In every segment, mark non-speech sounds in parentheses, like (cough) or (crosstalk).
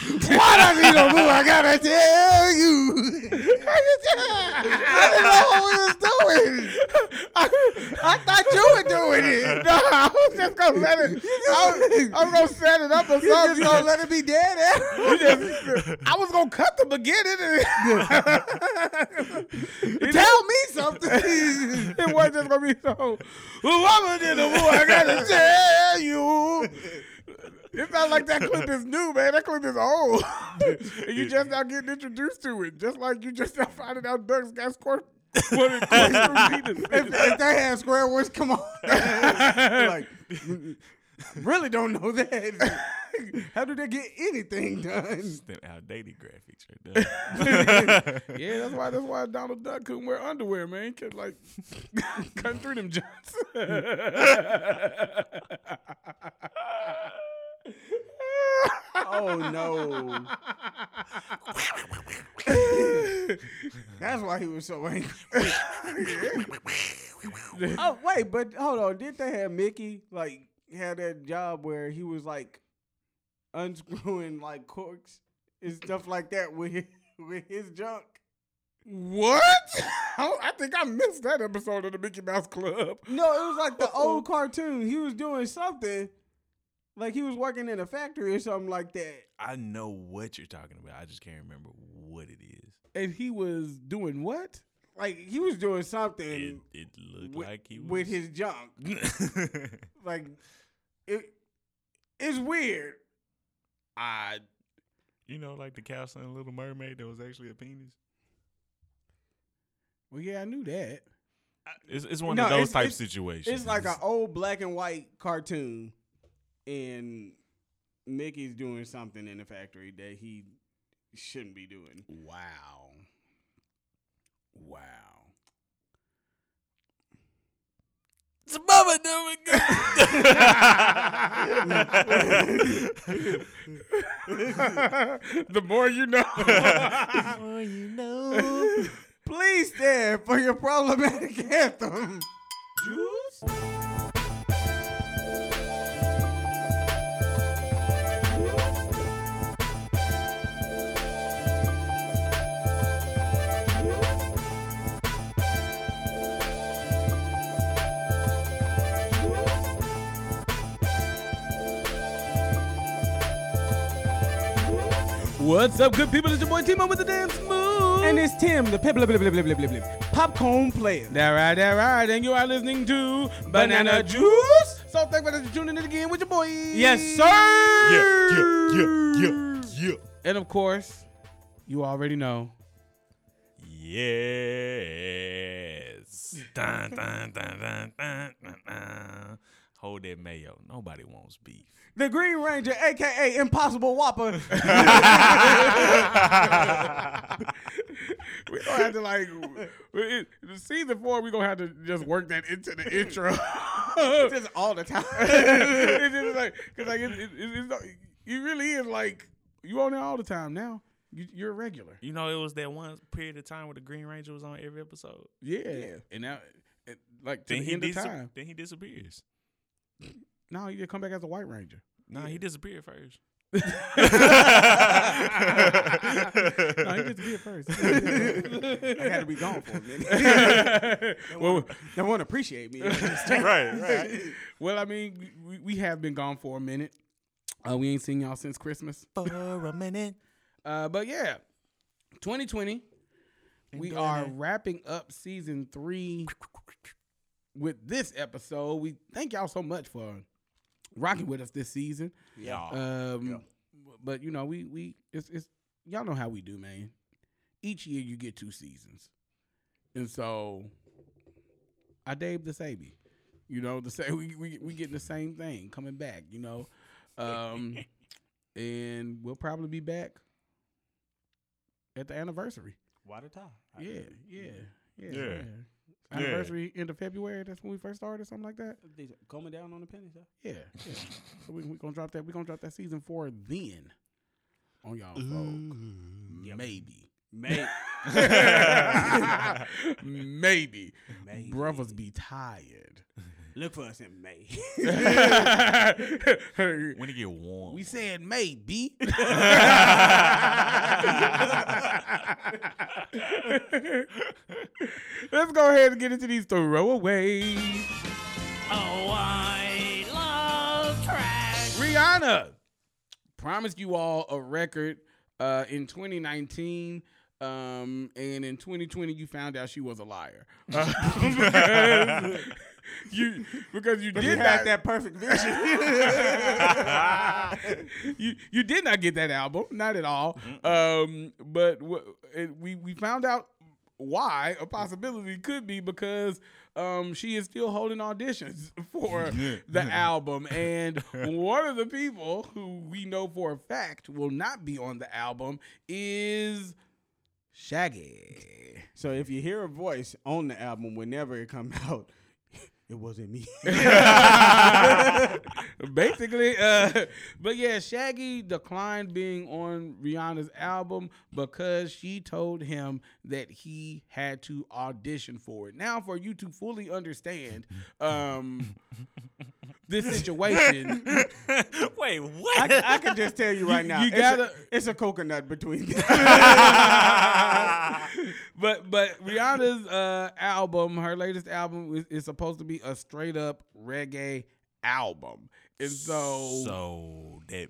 Why does he don't move? I gotta tell you. I didn't know what we was doing. I, I thought you were doing it. No, I was just gonna let it. I am I gonna set it up or You just something. gonna let it be dead? eh? Just- I was gonna cut the beginning. (laughs) And Tell me something. (laughs) it wasn't just gonna be so. Woman in the war, I gotta (laughs) tell you. It not like that clip is new, man. That clip is old. (laughs) and you just now getting introduced to it. Just like you just now finding out Ducks got. (laughs) What (laughs) if, if they had square words, come on. like, really don't know that. How do they get anything done? Them outdated graphics right there. Yeah, that's why that's why Donald Duck couldn't wear underwear, man. Cause like cutting through them joints. Oh no. That's why he was so angry. (laughs) oh wait, but hold on. Did they have Mickey like had that job where he was like unscrewing like corks and stuff like that with his, with his junk? what? I, (laughs) oh, I think I missed that episode of the Mickey Mouse Club. No, it was like the (laughs) old cartoon. He was doing something. Like he was working in a factory or something like that. I know what you're talking about. I just can't remember what it is. And he was doing what? Like he was doing something it looked with, like he was with his junk. (laughs) Like it it's weird. I you know, like the castle son Little Mermaid that was actually a penis. well, yeah, I knew that. It's, it's one No, of those it's- type it's- situations. It's like an old black and white cartoon and Mickey's doing something in the factory that he shouldn't be doing. Wow. Wow. It's a mama doing (laughs) the more you know. (laughs) the more you know. Please stand for your problematic (laughs) anthem. Juice? What's up, good people? It's your boy Timo with the dance move. And it's Tim, the pip, blip, blip, blip, blip, blip, blip, popcorn player. that right, that right. And you are listening to Banana Juice. So thankful that you're tuning in again with your boy. Yes, sir. Yeah, yeah, yeah, yeah, yeah. And of course, you already know. Yes. (laughs) Dun, dun, dun, dun, dun, dun, dun. Hold that mayo. Nobody wants beef. The Green Ranger, aka Impossible Whopper. (laughs) (laughs) we gonna have to like it, season four. We gonna have to just work that into the intro. (laughs) Just all the time. it's just like because like it, it, it, it's not- it really is like you on there all the time now. You, you're a regular. You know, it was that one period of time where the Green Ranger was on every episode. Yeah, and now it, like to Then the he end of time. Then he disappears. No, you come back as a White Ranger. (laughs) (laughs) Nah, he disappeared first. no, he gets to be first. I had to be gone for a minute. (laughs) well, They won't appreciate me. right, right. well, I mean, we, we have been gone for a minute. Uh, we ain't seen y'all since Christmas. For a minute. Uh, but yeah, 2020. We are wrapping up season three with this episode. We thank y'all so much for rocking with us this season. Yeah. Um, but you know, we we it's it's y'all know how we do, man. Each year you get two seasons, and so I Dave the Sabi, you know, the (laughs) same we we we getting the same thing coming back, you know, um, (laughs) and we'll probably be back at the anniversary. Why the tie? Yeah, yeah, yeah. Yeah. yeah. Anniversary end of February. That's when we first started, something like that. Coming down on the pennies, huh? Yeah, yeah. (laughs) so we we gonna drop that. We gonna drop that season four then on y'all folk. Maybe, May. (laughs) (laughs) maybe. Maybe. Brothers be tired. Look for us in May. (laughs) When it get warm. we said May, maybe. (laughs) Let's go ahead and get into these throwaways. Oh, I love trash. Rihanna promised you all a record uh, in 2019. Um, and in 2020, you found out she was a liar. (laughs) (laughs) You because you But did not that perfect vision. (laughs) you you did not get that album, not at all. Um, but w- it, we we found out why a possibility could be because um she is still holding auditions for (laughs) the album, and one of the people who we know for a fact will not be on the album is Shaggy. so if you hear a voice on the album whenever it come out, it wasn't me. (laughs) (laughs) Basically, uh, but yeah, Shaggy declined being on Rihanna's album because she told him that he had to audition for it. Now, for you to fully understand um, (laughs) this situation, (laughs) Wait, what? I, can- I can just tell you right now, you it's, gotta- a, it's a coconut between them. (laughs) but but Rihanna's uh, album, her latest album, is, is supposed to be a straight up reggae album, and so so that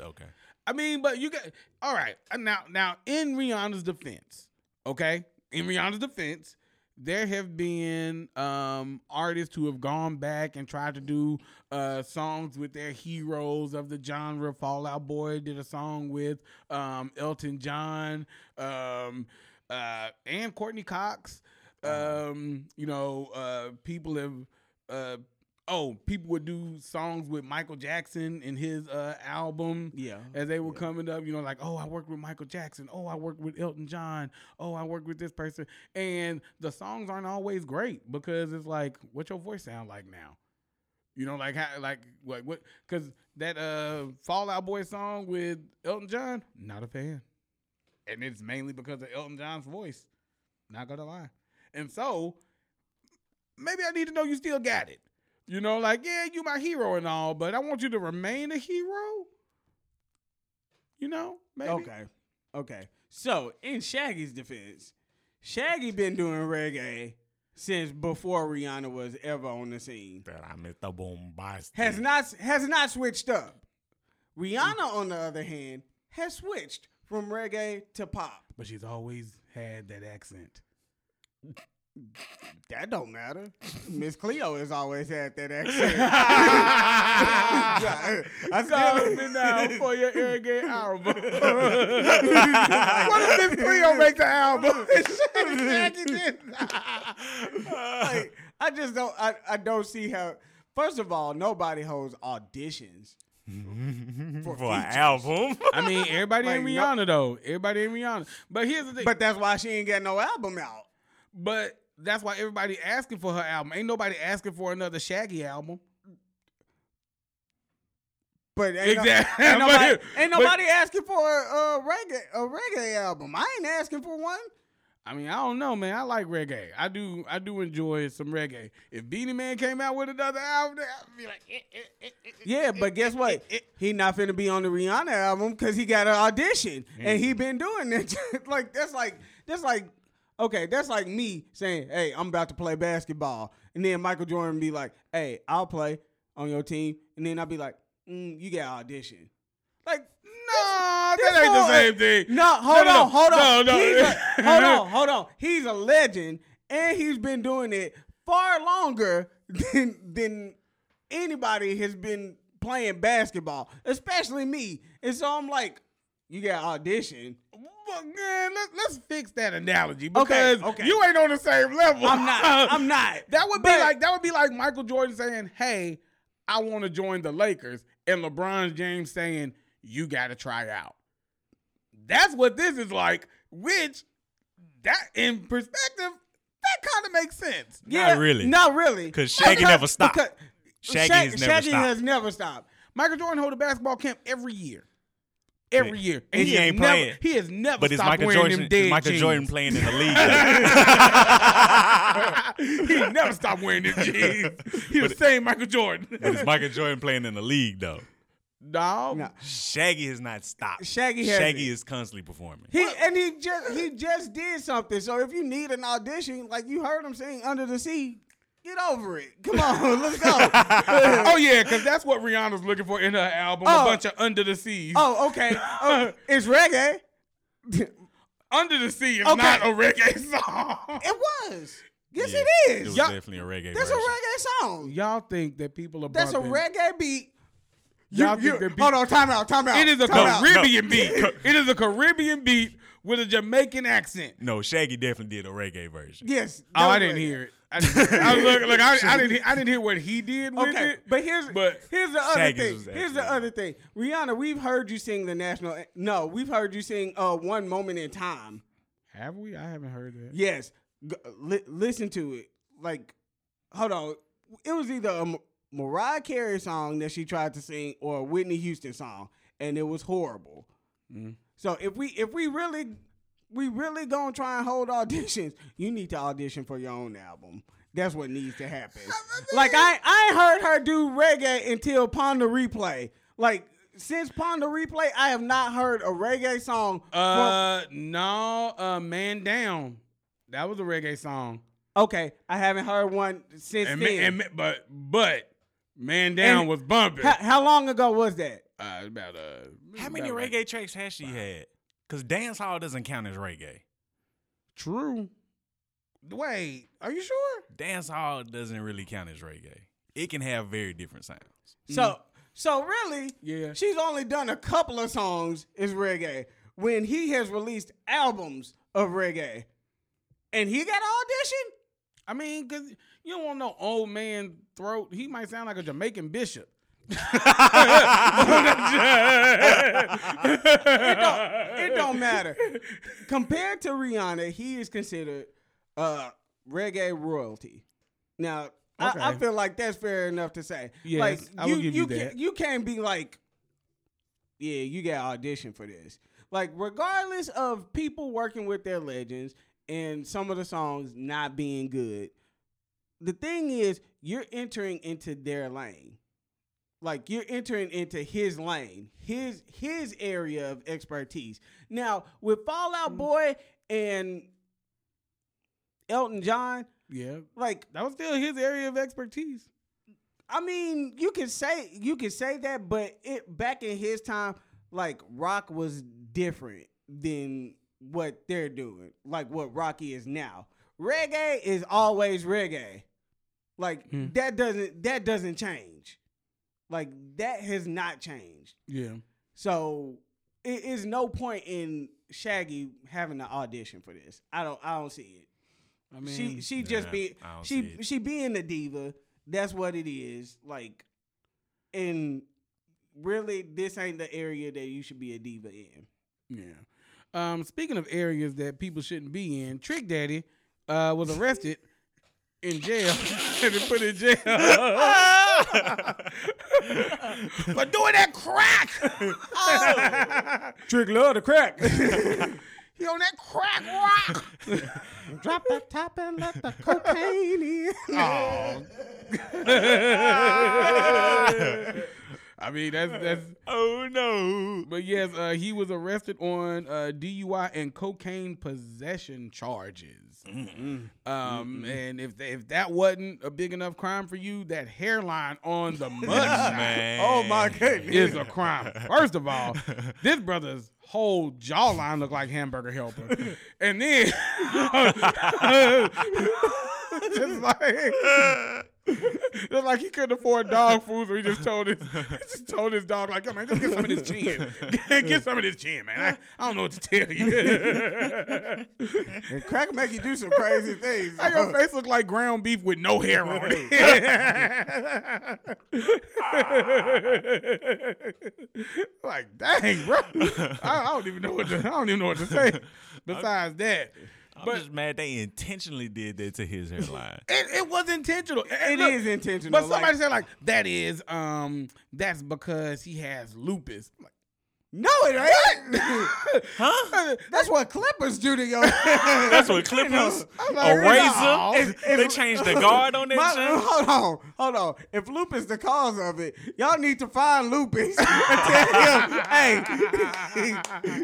okay. I mean, but you got all right. Now, now in Rihanna's defense, okay, in Rihanna's defense, there have been um, artists who have gone back and tried to do uh, songs with their heroes of the genre. Fall Out Boy did a song with um, Elton John um, uh, and Courtney Cox. Um, you know, uh, people have. Oh, people would do songs with Michael Jackson in his uh, album yeah. as they were coming up, you know, like, oh, I worked with Michael Jackson. Oh, I worked with Elton John. Oh, I worked with this person. And the songs aren't always great because it's like, what your voice sound like now? You know, like how, like what, what? Because that uh Fall Out Boy song with Elton John, not a fan, and it's mainly because of Elton John's voice. Not gonna lie, and so maybe I need to know you still got it. You know, like yeah, you my hero and all, but I want you to remain a hero. You know, maybe. Okay. Okay. So in Shaggy's defense, Shaggy been doing reggae since before Rihanna was ever on the scene. That I missed the Boombastic. Has not has not switched up. Mm. Rihanna, on the other hand, has switched from reggae to pop. But she's always had that accent. That don't matter. Miss Cleo has always had that accent. (laughs) (laughs) I Call still me now for your reggae album. (laughs) what if Miss Cleo make the album? Like, I just don't. I, I don't see how. First of all, nobody holds auditions. for, for an album. I mean, everybody Like, in no- Rihanna though. Everybody in Rihanna. But here's the thing. But that's why she ain't got no album out. but that's why everybody asking for her album. Ain't nobody asking for another Shaggy album. But ain't, no- Exactly. ain't (laughs) nobody, But- ain't but- asking for a, a reggae a reggae album. I ain't asking for one. I mean, I don't know, man. I like reggae. I do. I do enjoy some reggae. If Beenie Man came out with another album, I'd be like, eh, eh, eh, eh, eh, Yeah, but guess what? He not finna be on the Rihanna album because he got an audition and he been doing it. (laughs) like that's like that's like okay, that's like me saying, "Hey, I'm about to play basketball," and then Michael Jordan be like, "Hey, I'll play on your team," and then I'll be like, mm, "You got audition." Like No, this that ain't the same thing. No, hold No, no, on, hold on. no, no. A- (laughs) hold on, hold on. He's a legend, and he's been doing it far longer (laughs) than than anybody has been playing basketball, especially me. And so I'm like, you got audition. Well, man, let, let's fix that analogy because okay. you ain't on the same level. I'm not. (laughs) I'm not. that would be But- like that would be like Michael Jordan saying, "Hey, I want to join the Lakers," and LeBron James saying, "You got to try out." That's what this is like. Which that in perspective, that kind of makes sense. Not really. Not really. 'Cause Shaggy never stopped. because- Shaggy Shag- has never stopped. Shaggy stopped. has never stopped. Michael Jordan hold a basketball camp every year. Every But- year, and he has ain't never, playing. He has never But is stopped Michael wearing Jordan them dead Michael jeans. Jordan playing in the league? (laughs) he never stopped wearing them jeans. He was saying Michael Jordan. (laughs) but is Michael Jordan playing in the league though? no, No. Shaggy has not stopped. Shaggy has Shaggy it. is constantly performing. He and he just he just did something. So if you need an audition, like you heard him sing "Under the Sea," get over it. Come on, (laughs) let's go. oh yeah, because that's what Rihanna's looking for in her album. Oh. A bunch of Under the Seas. oh, okay. Oh, (laughs) it's reggae. (laughs) Under the Sea is Okay. not a reggae song. It was. Yes, Yeah, it It is. was Y'all- definitely a reggae. That's a reggae song. Y'all think that people are That's a reggae beat. Y'all You- think that beat- hold on, time out, time out. It is a time out. Caribbean beat. It is a Caribbean beat with a Jamaican accent. No, Shaggy definitely did a reggae version. Yes. Oh, I didn't was- hear it. I, didn't, I look, look, I, I didn't, hear- I didn't hear what he did with Okay, it. but here's but here's the other thing. Here's the other thing. Rihanna, we've heard you sing the national. No, we've heard you sing uh, "One Moment in Time." have we? I haven't heard that. Yes, G- li- listen to it. Like, hold on. It was either a M- Mariah Carey song that she tried to sing or a Whitney Houston song, and it was horrible. Mm. So if we if we really we really gonna try and hold auditions, you need to audition for your own album. That's what needs to happen. like I I heard her do reggae until Pon de Replay. Like since Pon de Replay, I have not heard a reggae song. from, Uh, no, uh, Man Down. That was a reggae song. okay, I haven't heard one since And, then. And but but Man Down And was bumping. how, how long ago was that? uh, about uh, How many about like- reggae tracks has she had? Because dance hall doesn't count as reggae. True. Wait, are you sure? Dance hall doesn't really count as reggae. It can have very different sounds. Mm. So so really, Yeah. she's only done a couple of songs is reggae when he has released albums of reggae, and he got an audition. I mean, cause you don't want no old man throat. He might sound like a Jamaican bishop. It don't, it don't matter. Compared to Rihanna, he is considered uh, reggae royalty. Now, I, I feel like that's fair enough to say. Yes, like I will give you Can't, that. you can't be like, yeah, you got audition for this. Like, regardless of people working with their legends and some of the songs not being good, the thing is, you're entering into their lane. Like you're entering into his lane, his his area of expertise. Now with Mm. Fall Out Boy and Elton John, Yeah, like that was still his area of expertise. I mean, you can say you can say that, but it back in his time, like rock was different than what they're doing, like what Rocky is now. Reggae is always reggae. Like Hmm. that doesn't that doesn't change. Like that has not changed. Yeah. So it is no point in Shaggy having an audition for this. I don't I don't see it. I mean, she she just yeah, be she see it. she being a diva. That's what it is. Like, and really, this ain't the area that you should be a diva in. Yeah. Um, speaking of areas that people shouldn't be in, Trick Daddy uh, was arrested in jail (laughs) and been put in jail (laughs) for doing that crack. Oh. Trick love the crack. (laughs) he on that crack rock. Drop the top and let the cocaine in. Oh. (laughs) I mean, that's that's. oh no. But yes, uh, he was arrested on uh, DUI and cocaine possession charges. Um, and if if that wasn't a big enough crime for you, that hairline on the (laughs) mugshot Man. Oh my goodness. is a crime. First of all, this brother's whole jawline looked like hamburger helper, and then (laughs) (laughs) just like (laughs) just like he couldn't afford dog food, so he just told his just told his dog like, "Yo, man, just get some of this chin, (laughs) get some of this chin, man. I, I don't know what to tell you." And crack make you do some crazy things. How your face look like ground beef with no hair on it. (laughs) like, dang, bro. I, I don't even know what to, I don't even know what to say. Besides that, I'm but just mad they intentionally did that to his hairline. it, it was intentional. It It is is. intentional. But somebody like, said like that is um that's because he has lupus. I'm like, No, it ain't. (laughs) Huh? That's what Clippers do to your. (laughs) That's what Clippers. (laughs) I'm A razor. no. If- They if- changed the guard on that My- shit. hold on, hold on. If Lupus is the cause of it, y'all need to find Lupus and tell him, hey,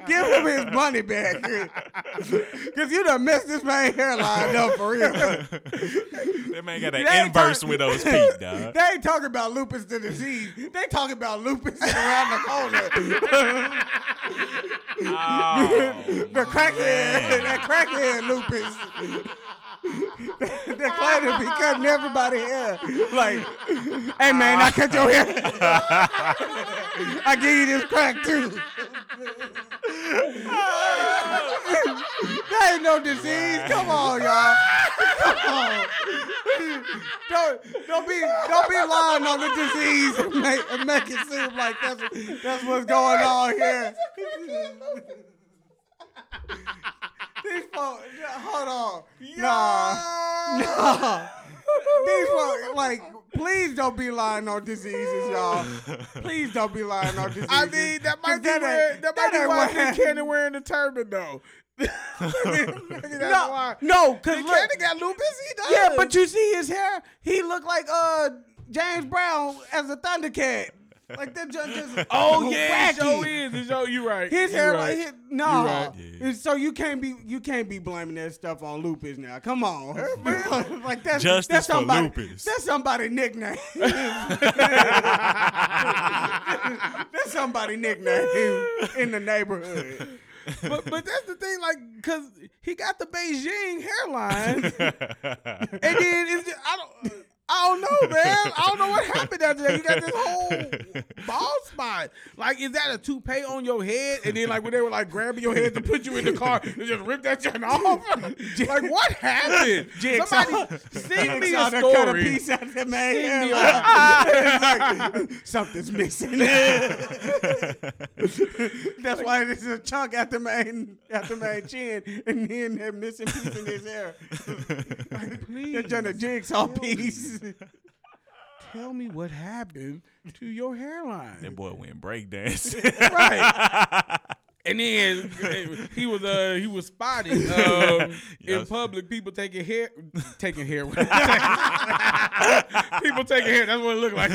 give him his money back. Cause you done messed this man hairline up for real. That man got an They ain't inverse talk- with those feet, dog. They ain't talking about lupus the disease. They talking about lupus around the corner. Oh, (laughs) the crackhead, that crackhead lupus. They're claim to be cutting everybody hair. Like, hey man, I cut your hair. (laughs) I give you this crack too. (laughs) that ain't no disease. Come on, y'all. Come on. Don't don't be don't be lying on the disease and make, and make it seem like that's that's what's going on here. (laughs) These folks, hold on. Nah. Nah. These folks, like, please don't be lying on diseases, y'all. Please don't be lying on diseases. I mean, that might be That where that might be why Nick. Cannon wearing the turban though. (laughs) No, why. no, cause Nick Cannon got lupus. He does. yeah, but you see his hair. He looked like uh James Brown as a Thundercat. Like that just, just oh yeah, it wacky. show is. It show you right. His You hair, right. like his, no. right. Yeah. So you can't be you can't be blaming that stuff on lupus now. Come on, (laughs) like that's Justice that's for somebody, lupus. That's somebody nickname. (laughs) (laughs) that's somebody nickname in the neighborhood. but but that's the thing, like, cause he got the Beijing hairline, and then it's just, I don't. I don't know, man. I don't know what happened after that. You got this whole bald spot. Like, is that a toupee on your head? And then, like, when they were like grabbing your head to put you in the car, they just ripped that shit off. (laughs) like, what happened? Jigsaw. Somebody sing me a done cut a story. piece out of the man. Sing me. Like, (laughs) something's missing. (laughs) That's why this is a chunk at the man at the man chin, and then that missing piece in his hair. They're done a jigsaw piece. (laughs) Tell me what happened to your hairline. that boy went breakdancing. (laughs) right. (laughs) And then he was uh he was spotted um, in public. People taking hair, taking hair. people taking hair. That's what it looked like.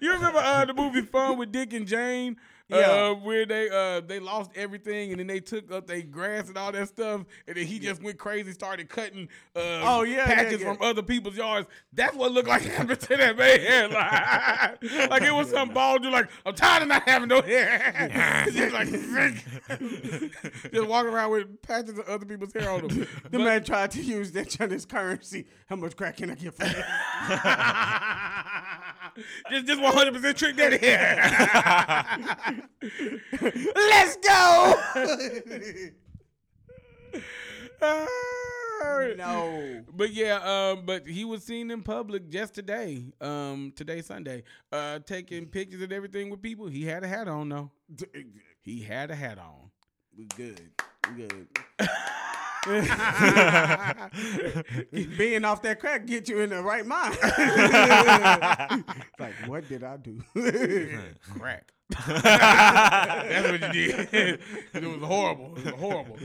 you remember uh, the movie Fun with Dick and Jane? Yeah. Uh, where they uh they lost everything and then they took up their grass and all that stuff. And then he just went crazy started cutting uh Oh, yeah, yeah, patches yeah. from other people's yards. That's what looked like (laughs) happened to that man. (laughs) Hairline like it was some bald dude like I'm tired of not having no hair. (laughs) Just like just walking around with patches of other people's hair on them The man tried to use that Chinese currency. How much crack can I get for that? (laughs) just just 100 percent trick hair (laughs) Let's go. (laughs) no. But yeah, um, but he was seen in public just today, um, today Sunday, uh, taking pictures and everything with people. He had a hat on though. He had a hat on. We good. We good. (laughs) Being off that crack get you in the right mind. (laughs) like, what did I do? Crack. (laughs) That's what you did. it was horrible. It was horrible.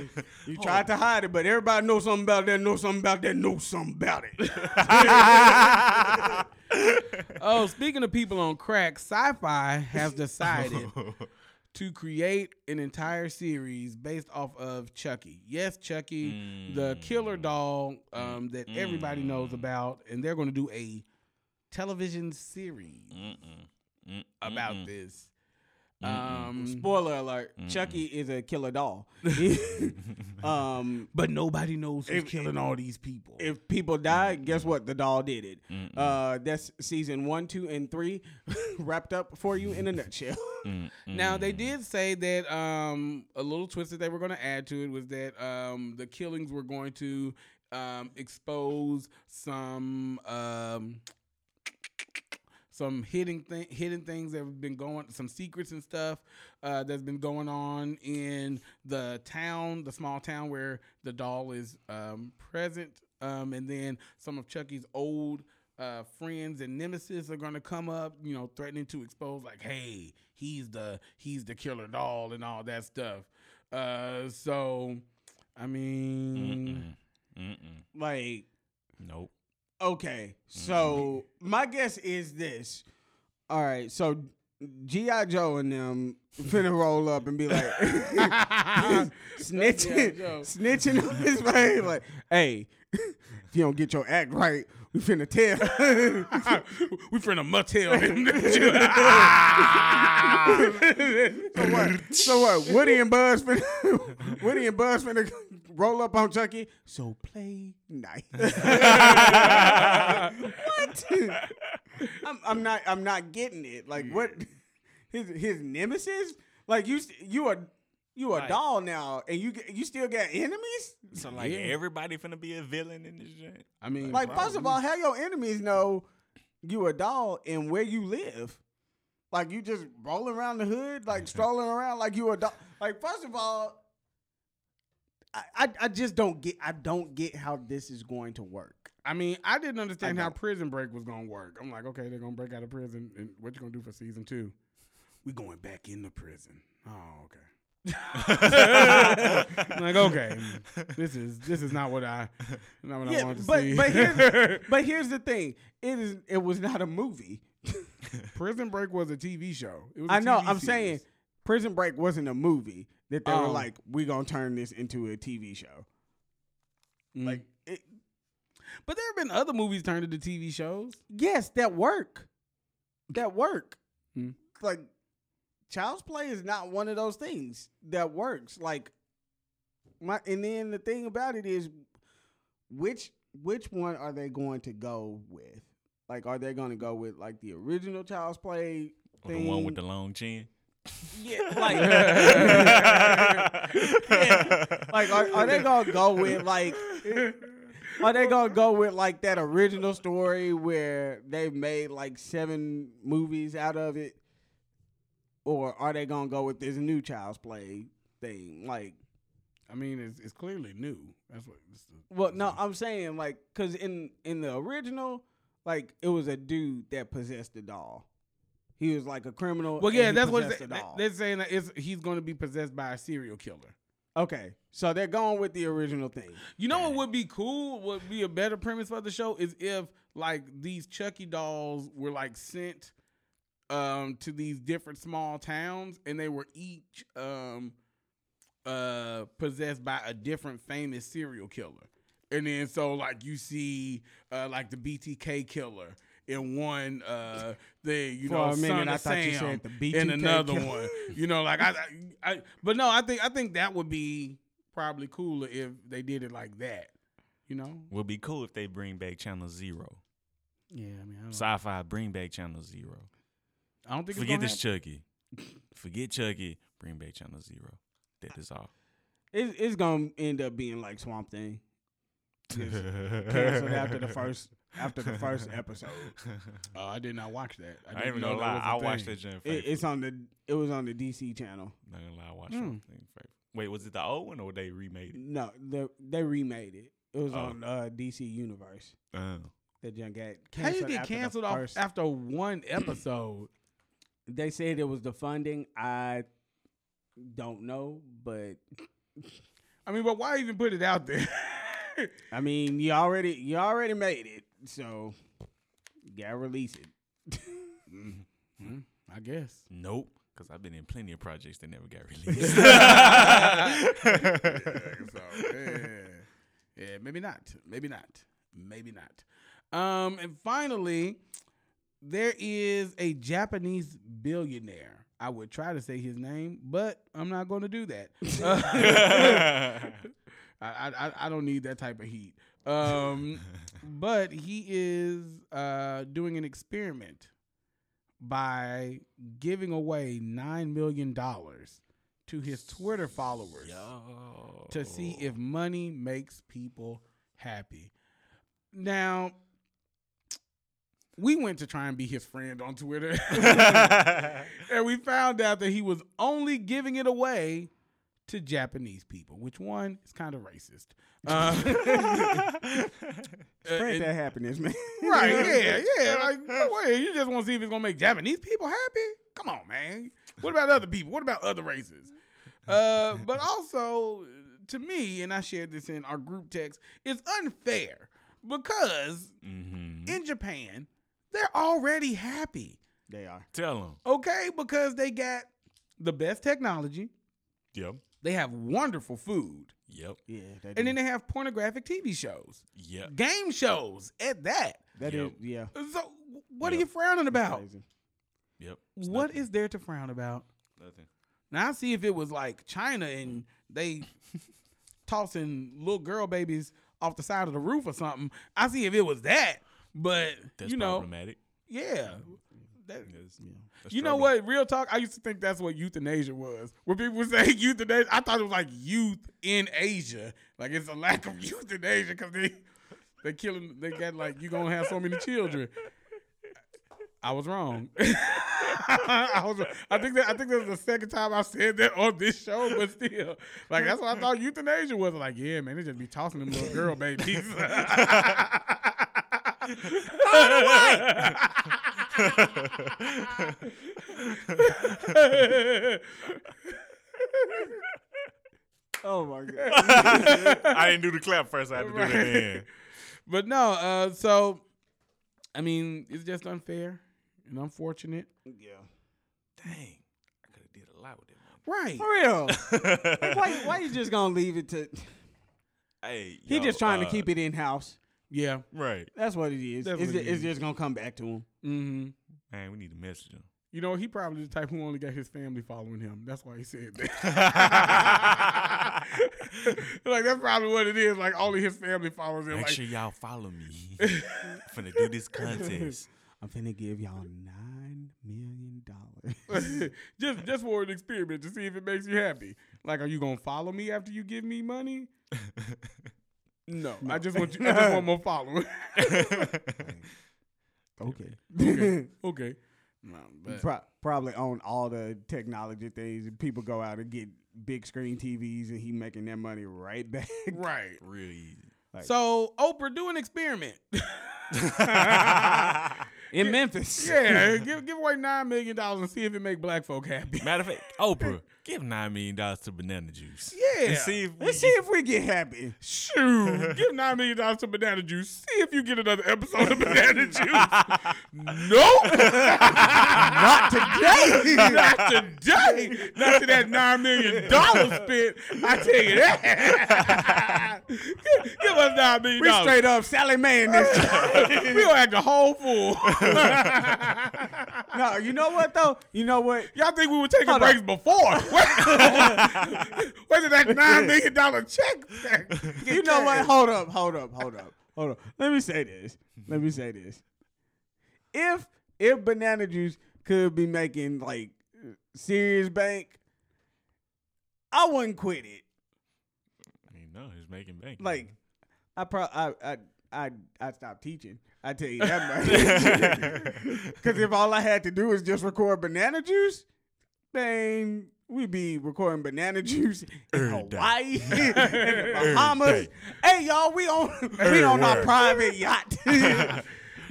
you tried to hide it, but everybody knows something about that, know something about that, know something about it. Oh, speaking of people on crack, Sci-Fi has decided to create an entire series based off of Chucky. Yes, Chucky, the killer mm. doll um, that mm. everybody knows mm. about, and they're going to do a television series about this. Um, Spoiler alert: Chucky is a killer doll. (laughs) (laughs) um, but nobody knows who's killing all these people. if people die, guess what? The doll did it. Uh, that's season one, two, and three (laughs) wrapped up for you in a nutshell. Now they did say that um, a little twist that they were going to add to it was that um, the killings were going to um, expose some um, some hidden thing, hidden things that have been going, some secrets and stuff uh, that's been going on in the town, the small town where the doll is um, present, um, and then some of Chucky's old uh, friends and nemesis are going to come up, you know, threatening to expose, like, hey, he's the he's the killer doll and all that stuff. Uh, so I mean, Mm-mm. Mm-mm. Like, Nope. Okay, so my guess is this. All right, so G.I. Joe and them finna roll up and be like (laughs) snitching, snitching on his (laughs) face. Like, hey, (laughs) if you don't get your act right, we finna tell. (laughs) we finna motel him. (laughs) so what? So what? Woody and Buzz finna (laughs) Woody and Buzz finna roll up on Chucky. So play nice. what? I'm, I'm not. I'm not getting it. Like what? His his nemesis? Like you? You a you a Right. doll now, and you get- you still got enemies? So like Yeah. everybody finna be a villain in this joint. I mean, Like first of all, how your enemies know you a doll and where you live? Like you just rolling around the hood, like (laughs) strolling around like you a doll. Like first of all, I, I I just don't get I don't get how this is going to work. I mean, I didn't understand I how. Prison Break was gonna work. I'm like, okay, they're gonna break out of prison, and what you gonna do for season two? We going back into prison. Oh, okay. (laughs) Like, okay, (laughs) this is this is not what I not what I Yeah, wanted to but see. but here's, (laughs) but here's the thing: it is it was not a movie. Prison Break was a TV show. It was a I know. TV I'm series. saying Prison Break wasn't a movie that they were Um, like, "We're gonna turn this into a TV show. Mm. Like, it, but there have been other movies turned into TV shows. yes, that work. That work. Hmm. Like, Child's Play is not one of those things that works. Like, my and then the thing about it is, which which one are they going to go with? Like, are they going to go with like the original Child's Play Or the one with the long chin. yeah, (laughs) like, (laughs) yeah. like are, are they gonna go with like? Are they gonna go with like that original story where they made like seven movies out of it, or are they gonna go with this new Child's Play thing? Like, I mean, it's it's clearly new. That's what. It's the, well, no, I'm saying like, cause in in the original, like it was a dude that possessed the doll. He was like a criminal. Well, yeah, that's what possessed it's, a doll. they're saying. That it's, he's going to be possessed by a serial killer. Okay, so they're going with the original thing. You know what would be cool? Would be a better premise for the show is if like these Chucky dolls were like sent um to these different small towns and they were each um uh possessed by a different famous serial killer. And then so like you see uh like the BTK killer in one uh thing, you (laughs) For know, a minute, Son I of thought you Sam said the BTK in another killer. one. You know, like I, I, I, but no, I think I think that would be probably cooler if they did it like that. You know? Would be cool if they bring back Channel Zero. Yeah, I mean, I don't, Sci-fi bring back Channel Zero. I don't think Forget this Chucky. (laughs) Forget Chucky. Bring back Channel Zero. That is all. It's, it's gonna end up being like Swamp Thing. Just canceled after the first after the first (laughs) episode. Oh, I did not watch that. I ain't even know lie. I watched thing. that joint. It, it's on the it was on the DC channel. Not gonna lie, I watched something. faithfully. Wait, was it the old one or they remade it? No, the they remade it. It was Oh. on uh, DC Universe. Uh, That junk got How you get canceled off after one episode? They said it was the funding. I don't know, but I mean, but why even put it out there? (laughs) I mean, you already you already made it, so you gotta release it. mm-hmm. I guess. nope. Because I've been in plenty of projects that never got released. (laughs) so, yeah. yeah, maybe not. Maybe not. Maybe not. Um, and finally, there is a Japanese billionaire. I would try to say his name, but I'm not going to do that. (laughs) (laughs) I, I I don't need that type of heat. Um, (laughs) but he is uh, doing an experiment by giving away nine million dollars to his Twitter followers Yo. to see if money makes people happy. Now, we went to try and be his friend on Twitter, (laughs) (laughs) and we found out that he was only giving it away to Japanese people, which one is kind of racist. Uh, (laughs) Spread and- that happiness, man. right? Yeah, yeah. Like, no way. You just want to see if it's gonna make Japanese people happy? Come on, man. What about other people? What about other races? Uh, but also, to me, and I shared this in our group text, it's unfair because hmm in Japan they're already happy. They are. Tell them. Okay, because they got the best technology, Yep. they have wonderful food, Yep. Yeah. They and then they have pornographic TV shows, Yep. game shows at that. that Yep. is- yeah. So, what are you frowning about? Crazy. Yep. It's What nothing. is there to frown about? nothing? Now I see if it was like China and they (laughs) tossing little girl babies off the side of the roof or something. I see if it was that, but That's you know, problematic. yeah. That, Yeah. That's you know what? Real talk. I used to think that's what euthanasia was. When people would say (laughs) euthanasia, I thought it was like youth in Asia. Like it's a lack of (laughs) euthanasia because they they killing. They got like you gonna have so many children. I was wrong. (laughs) I was. I think that. I think that was the second time I said that on this show, but still, like that's what I thought euthanasia was. Like, yeah, man, they just be tossing them little girl babies. Oh my god. I didn't do the clap first. I had to do it at the end. But no, uh, so I mean, it's just unfair and unfortunate. yeah. Dang. I could have did a lot with that Right. For real. (laughs) Like, why? Why you just gonna leave it to? hey, He yo, just trying uh, to keep it in house. Yeah. Right. That's what it is. It's, what it it's is. just gonna come back to him. Mm-hmm. Man, we need to message him. You know, he probably the type who only got his family following him. That's why he said that. (laughs) like that's probably what it is. Like only his family follows him. Make Like, sure y'all follow me. I'm (laughs) finna do this contest. (laughs) I'm finna give y'all nine million dollars. just just for an experiment to see if it makes you happy. Like, are you gonna follow me after you give me money? No, I just want you. (laughs) I just want more followers. (laughs) okay. okay, okay. No, but Pro- probably own all the technology things, people go out and get big screen TVs, and he making that money right (laughs) back. right. Real easy. Like- So Oprah, do an experiment. In Memphis. yeah, give give away nine million dollars and see if it make black folk happy. Matter of fact, Oprah, give nine million dollars to banana juice. Yeah. And see if we Let's see if we get happy. Shoot, (laughs) give nine million dollars to banana juice. See if you get another episode of banana (laughs) juice. nope, (laughs) Not today. not today. Not to that nine million dollars spent. I tell you that. give, us nine million we straight up Sally Man this time. we gonna act a whole fool. no, you know what though? You know what? Y'all think we were taking Hold breaks before? Where, where did that nine million dollar check? (laughs) You know what? Hold up, hold up, hold up, hold up. Let me say this. Let me say this. If if banana juice could be making like serious bank, I wouldn't quit it. I mean, no, he's making bank. Like I pro I I I I stopped teaching. I tell you that much. (laughs) (laughs) Because if all I had to do is just record banana juice, man, we'd be recording banana juice in (laughs) Every day. Hawaii, in the Bahamas. Hey, y'all, we on we on our Everywhere. private yacht. (laughs)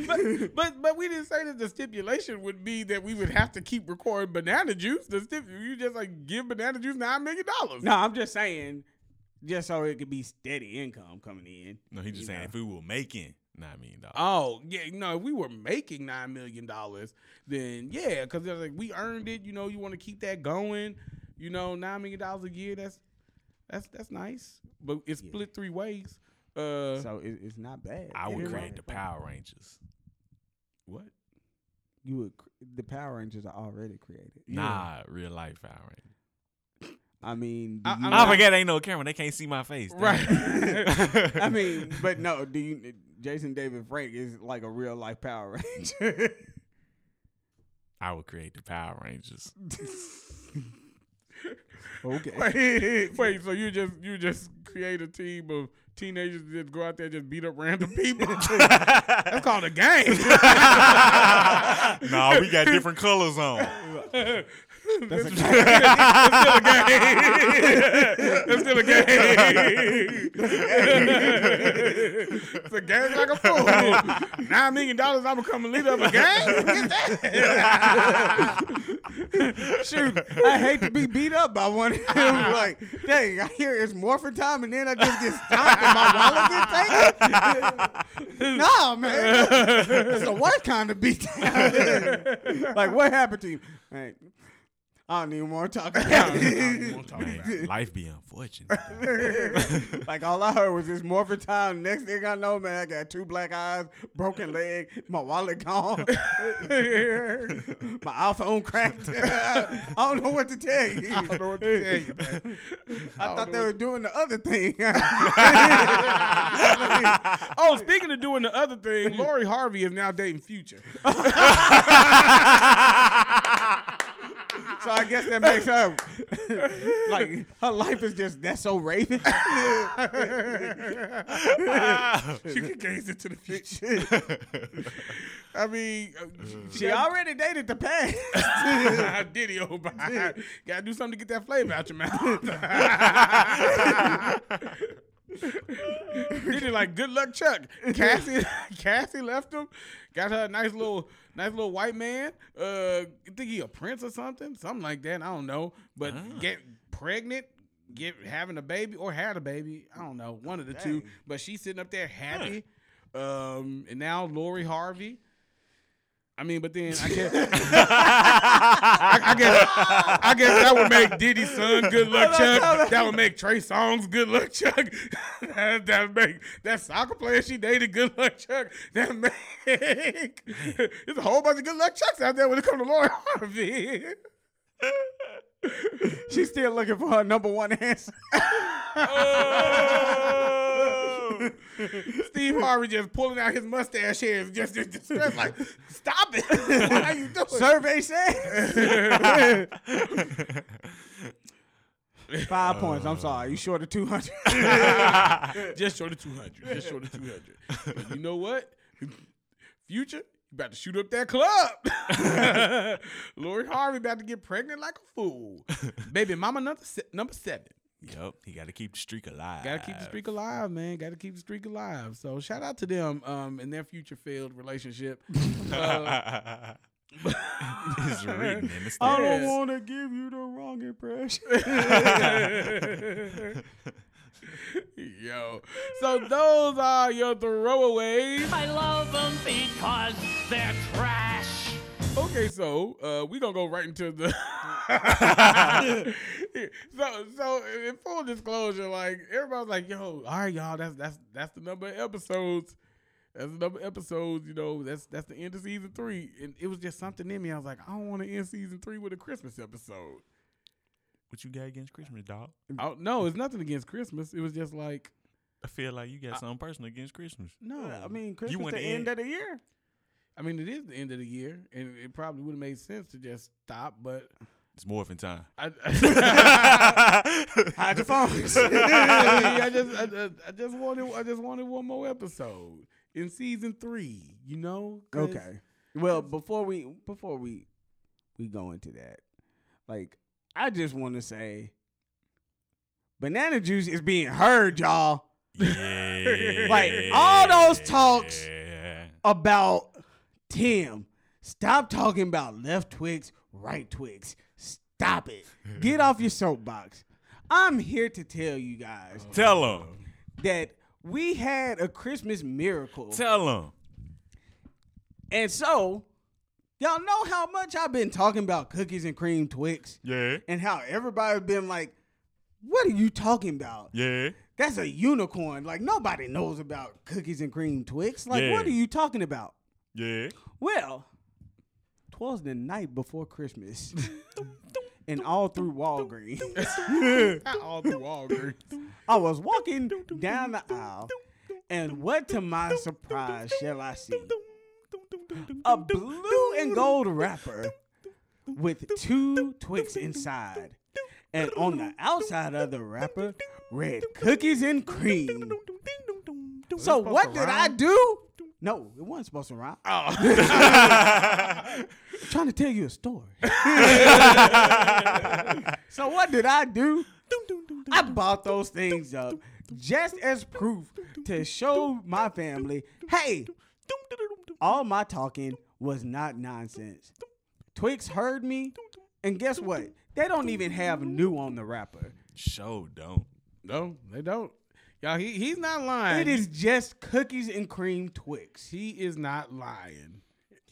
but, but but we didn't say that the stipulation would be that we would have to keep recording banana juice. The stip, you just like give banana juice nine million dollars. no, I'm just saying, just so it could be steady income coming in. no, he's just you saying know. if we were making nine million dollars. Oh yeah, no. If we were making nine million dollars, then yeah, because like we earned it. You know, you want to keep that going. You know, nine million dollars a year. That's that's that's nice, but it's Yeah. split three ways. Uh, So it, it's not bad. I would create the. Power Rangers. what? You would. cr- The Power Rangers are already created. Nah, real life Power Rangers. I mean, do I- you I'm I forget ain't no camera. They can't see my face. Right. (laughs) (laughs) I mean, but no, do you? Jason David Frank is like a real life Power Ranger. I would create the Power Rangers. (laughs) okay. (laughs) Wait, wait, so you just you just create a team of teenagers that just go out there and just beat up random people? (laughs) That's called a gang. nah, we got different colors on. (laughs) That's a game. (laughs) It's still a (laughs) game. that's still a game. It's a game like a fool. Nine million dollars, I'm become a leader of a gang. Shoot, I hate to be beat up by one like, dang, I hear it's morphin' time, and then I just get stopped and my wallet get taken. nah, man, it's the worst kind of beat down. like, what happened to you? Hey, I don't even want (laughs) to talk about it. (laughs) Life be unfortunate. (laughs) like all I heard was this morphin' time. Next thing I know, man, I got two black eyes, broken leg, my wallet gone, my iPhone cracked. I don't know what to tell you. I don't know what to tell you, man. I thought they were doing the other thing. Oh, speaking of doing the other thing, Lori Harvey is now dating Future. So I guess that makes her (laughs) like her life is just that's so raven. (laughs) she can gaze into the future. (laughs) I mean, uh, she already dated the past. Diddy oh, but gotta do something to get that flavor out your mouth. Diddy like good luck, Chuck. Cassie, Cassie left him. Got her a nice little, nice little white man. Uh, I think he a prince or something, something like that. I don't know, but get pregnant. Get having a baby or had a baby, I don't know, one of the two. But she's sitting up there happy, um, and now Lori Harvey. I mean, but then I guess (laughs) I, I guess I guess that would make Diddy's son good luck Chuck. That would make Trey Songz good luck Chuck. (laughs) that that would make that soccer player she dated good luck Chuck. That make (laughs) there's a whole bunch of good luck Chucks out there when it comes to Lori Harvey. She's still looking for her number one answer. Uh, (laughs) Steve Harvey just pulling out his mustache hairs, just, like, stop it. (laughs) what are you doing? Survey says (laughs) five points. I'm sorry, you short of two hundred. just short of 200. Just short of 200. But you know what? Future, you about to shoot up that club. Lori Harvey about to get pregnant like a fool. Baby mama number, se- number seven. Yup, he got to keep the streak alive. Gotta keep the streak alive, man. Gotta keep the streak alive. So shout out to them um, in their future failed relationship. (laughs) Uh, it's written in (laughs) the I don't want to give you the wrong impression. (laughs) Yo. So those are your throwaways. I love them because they're trash. Okay, so uh, we gonna go right into the. (laughs) (laughs) so, so in full disclosure, like everybody's like, "Yo, all right, y'all, that's that's that's the number of episodes. That's the number of episodes. You know, that's that's the end of season three." And it was just something in me. I was like, I don't want to end season three with a Christmas episode. What you got against Christmas, dog? Oh, no, it's nothing against Christmas. It was just like, I feel like you got something personal against Christmas. no, I mean, Christmas want the end end- of the year. I mean, it is the end of the year, and it probably would have made sense to just stop, but It's morphin' time. I. (laughs) Hide the phones. (laughs) I just, I, I- I just wanted, I just wanted one more episode in season three. You know? Okay. Well, before we before we we go into that, like I just want to say, banana juice is being heard, y'all, Yeah. (laughs) Like, all those talks- about Tim. Stop talking about left Twix, right Twix. Stop it. Get off your soapbox. I'm here to tell you guys oh. Tell them that we had a Christmas miracle. Tell them. And so, y'all know how much I've been talking about cookies and cream Twix Yeah. and how everybody's been like, what are you talking about? Yeah. That's a unicorn. Like, nobody knows about cookies and cream Twix. Like, Yeah. what are you talking about? Yeah. Well, twas the night before Christmas. (laughs) and all through Walgreens, (laughs) all through Walgreens. I was walking down the aisle, and what to my surprise shall I see? A blue and gold wrapper with two Twix inside. And on the outside of the wrapper, red cookies and cream. So what did I do? No, it wasn't supposed to rhyme. Oh, (laughs) trying to tell you a story. (laughs) so what did I do? I bought those things up just as proof to show my family, hey, all my talking was not nonsense. Twix heard me, and guess what? They don't even have new on the rapper. Show don't. No, they don't. Y'all, he he's not lying. It is just cookies and cream Twix. He is not lying.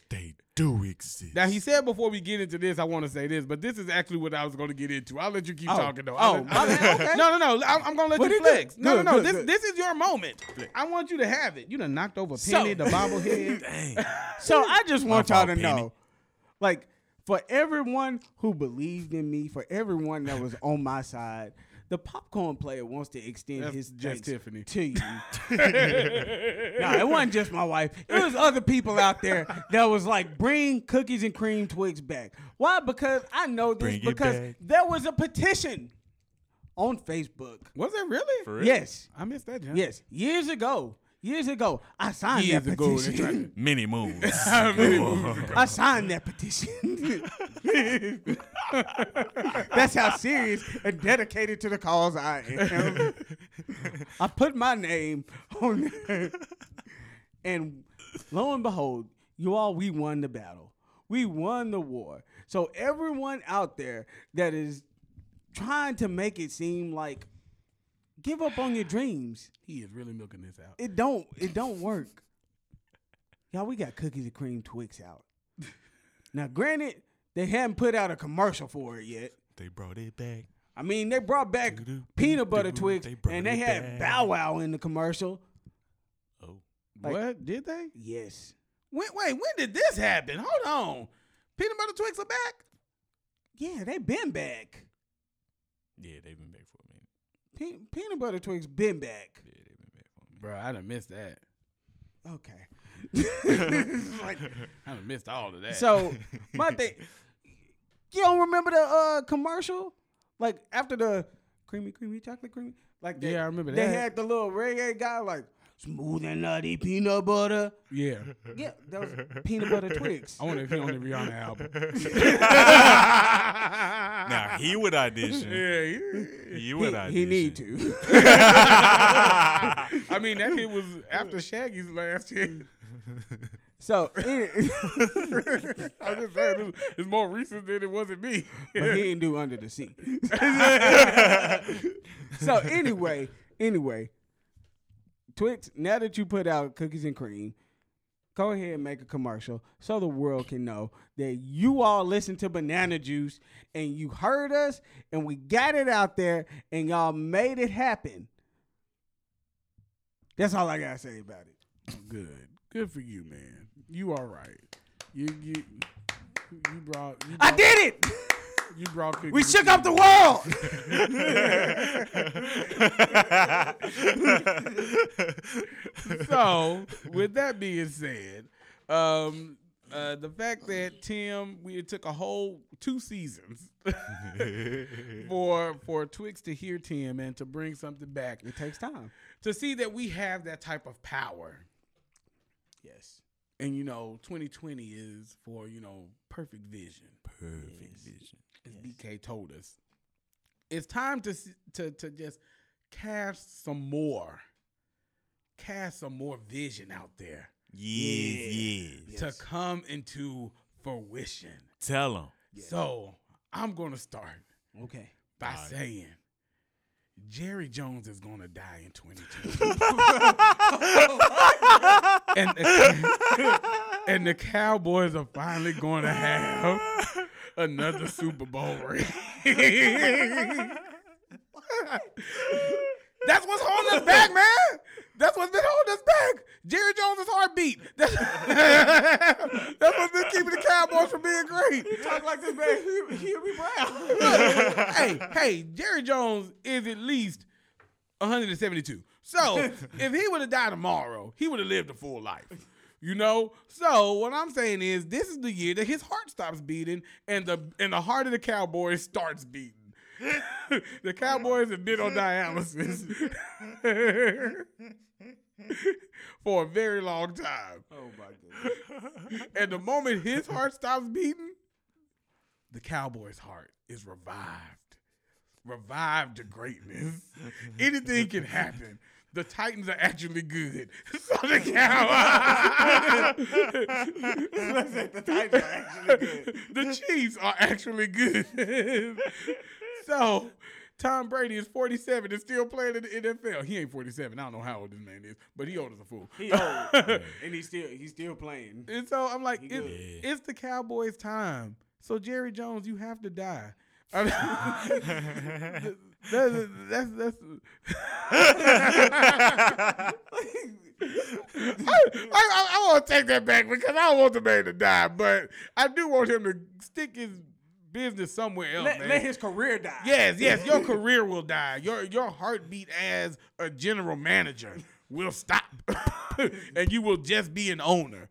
They do exist. Now he said before we get into this, I want to say this, but this is actually what I was going to get into. I'll let you keep Oh. talking though. Oh, I'll let- my I'll. Okay. (laughs) No, no, no. I'm, I'm going to let What you flex. No, Good, no, no. good, This good. this is your moment. I want you to have it. You done knocked over So- Penny, the bobblehead. (laughs) Dang. (laughs) So I just want y'all to Penny. know, like, for everyone who believed in me, for everyone that was on my side, the popcorn player wants to extend That's his just Tiffany. to you. (laughs) no, it wasn't just my wife. It was other people out there that was like, bring cookies and cream Twix back. Why? Because I know this Bring because there was a petition on Facebook. Was it really? For real? Yes, I missed that. John. yes, years ago. Years ago, I signed Years that ago, they petition. Many moons. (laughs) I signed oh. that petition. (laughs) (laughs) That's how serious and dedicated to the cause I am. (laughs) I put my name on there. And lo and behold, you all, we won the battle. We won the war. So everyone out there that is trying to make it seem like give up on your dreams. He is really milking this out. It don't it don't work. Y'all, we got cookies and cream Twix out. (laughs) Now, granted, they haven't put out a commercial for it yet. they brought it back. I mean, they brought back Doo-doo, peanut butter doo-doo, Twix, they and they had back. Bow Wow in the commercial. Oh. Like- what did they? Yes. When, wait, when did this happen? Hold on. Peanut butter Twix are back. Yeah, they've been back. Yeah, they've been back for a minute. Pe- peanut butter Twix been back. Yeah, they've been back for a minute. Bro, I done missed that. Okay. (laughs) (laughs) (laughs) Like, I done missed all of that. so my thing, you don't remember the uh, commercial? Like after the creamy, creamy chocolate creamy. Like they, Yeah, I remember that. They that. had the little reggae guy like smooth and nutty peanut butter. yeah. (laughs) Yeah, that was peanut butter Twix. I wonder if he on the Rihanna album. (laughs) (laughs) Now he would audition. yeah. He would He, audition. he need to. I mean, that hit was after Shaggy's last hit. So, (laughs) (laughs) I was just saying, it's, it's more recent than it wasn't me. but he didn't do under the sea. (laughs) so anyway, anyway, Twix. Now that you put out cookies and cream, go ahead and make a commercial so the world can know that you all listen to Banana Juice and you heard us and we got it out there and y'all made it happen. That's all I gotta say about it. Good. Good for you, man. You all right. You you you brought you I did it. you brought We shook up the world. (laughs) so with that being said, um, uh, the fact that Tim, we it took a whole two seasons (laughs) for for Twix to hear Tim and to bring something back It takes time. to see that we have that type of power. Yes. And you know, 2020 is for you know perfect vision. Perfect vision. as BK told us. It's time to to to just cast some more, cast some more vision out there Yes, yes. to come into fruition. Tell him. So I'm gonna start Okay. by Alright. saying Jerry Jones is gonna die in 2020, (laughs) and the, and the Cowboys are finally gonna have another Super Bowl ring. (laughs) That's what's holding us back, man. That's what's been holding us back. Jerry Jones' heartbeat. That's, (laughs) that's what's been keeping the Cowboys from being great. Talk like this man, Huey Brown. hey, hey, Jerry Jones is at least 172. So (laughs) if he would have died tomorrow, he would have lived a full life. You know? So what I'm saying is this is the year that his heart stops beating and the and the heart of the Cowboys starts beating. (laughs) the Cowboys have been on dialysis (laughs) for a very long time. Oh my (laughs) goodness. And the moment his heart stops beating, the Cowboys' heart is revived. Revived to greatness. Anything can happen. The Titans are actually good. (laughs) So the Cowboys. the Titans are actually good. the Chiefs are actually good. so Tom Brady is 47 and still playing in the NFL. He ain't 47. I don't know how old this man is, but he old as a fool. He old, (laughs) and he's still he's still playing. And so I'm like, He it's, good. it's the Cowboys' time. So Jerry Jones, you have to die. I mean, (laughs) that's, that's, that's, (laughs) I, I, I want to take that back because I don't want the man to die, but I do want him to stick his business somewhere else, Let, man. let his career die. Yes, yes, your (laughs) career will die. Your your heartbeat as a general manager will stop, (laughs) and you will just be an owner.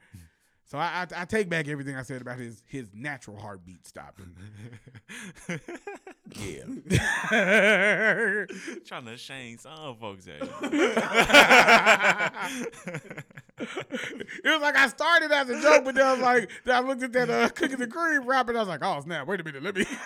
So I, I I take back everything I said about his his natural heartbeat stopping. (laughs) yeah. Trying to shame some folks at it was like I started as a joke, but then I was like, then I looked at that uh, cookies and cream wrap, and I was like, oh snap! Wait a minute, let me. (laughs)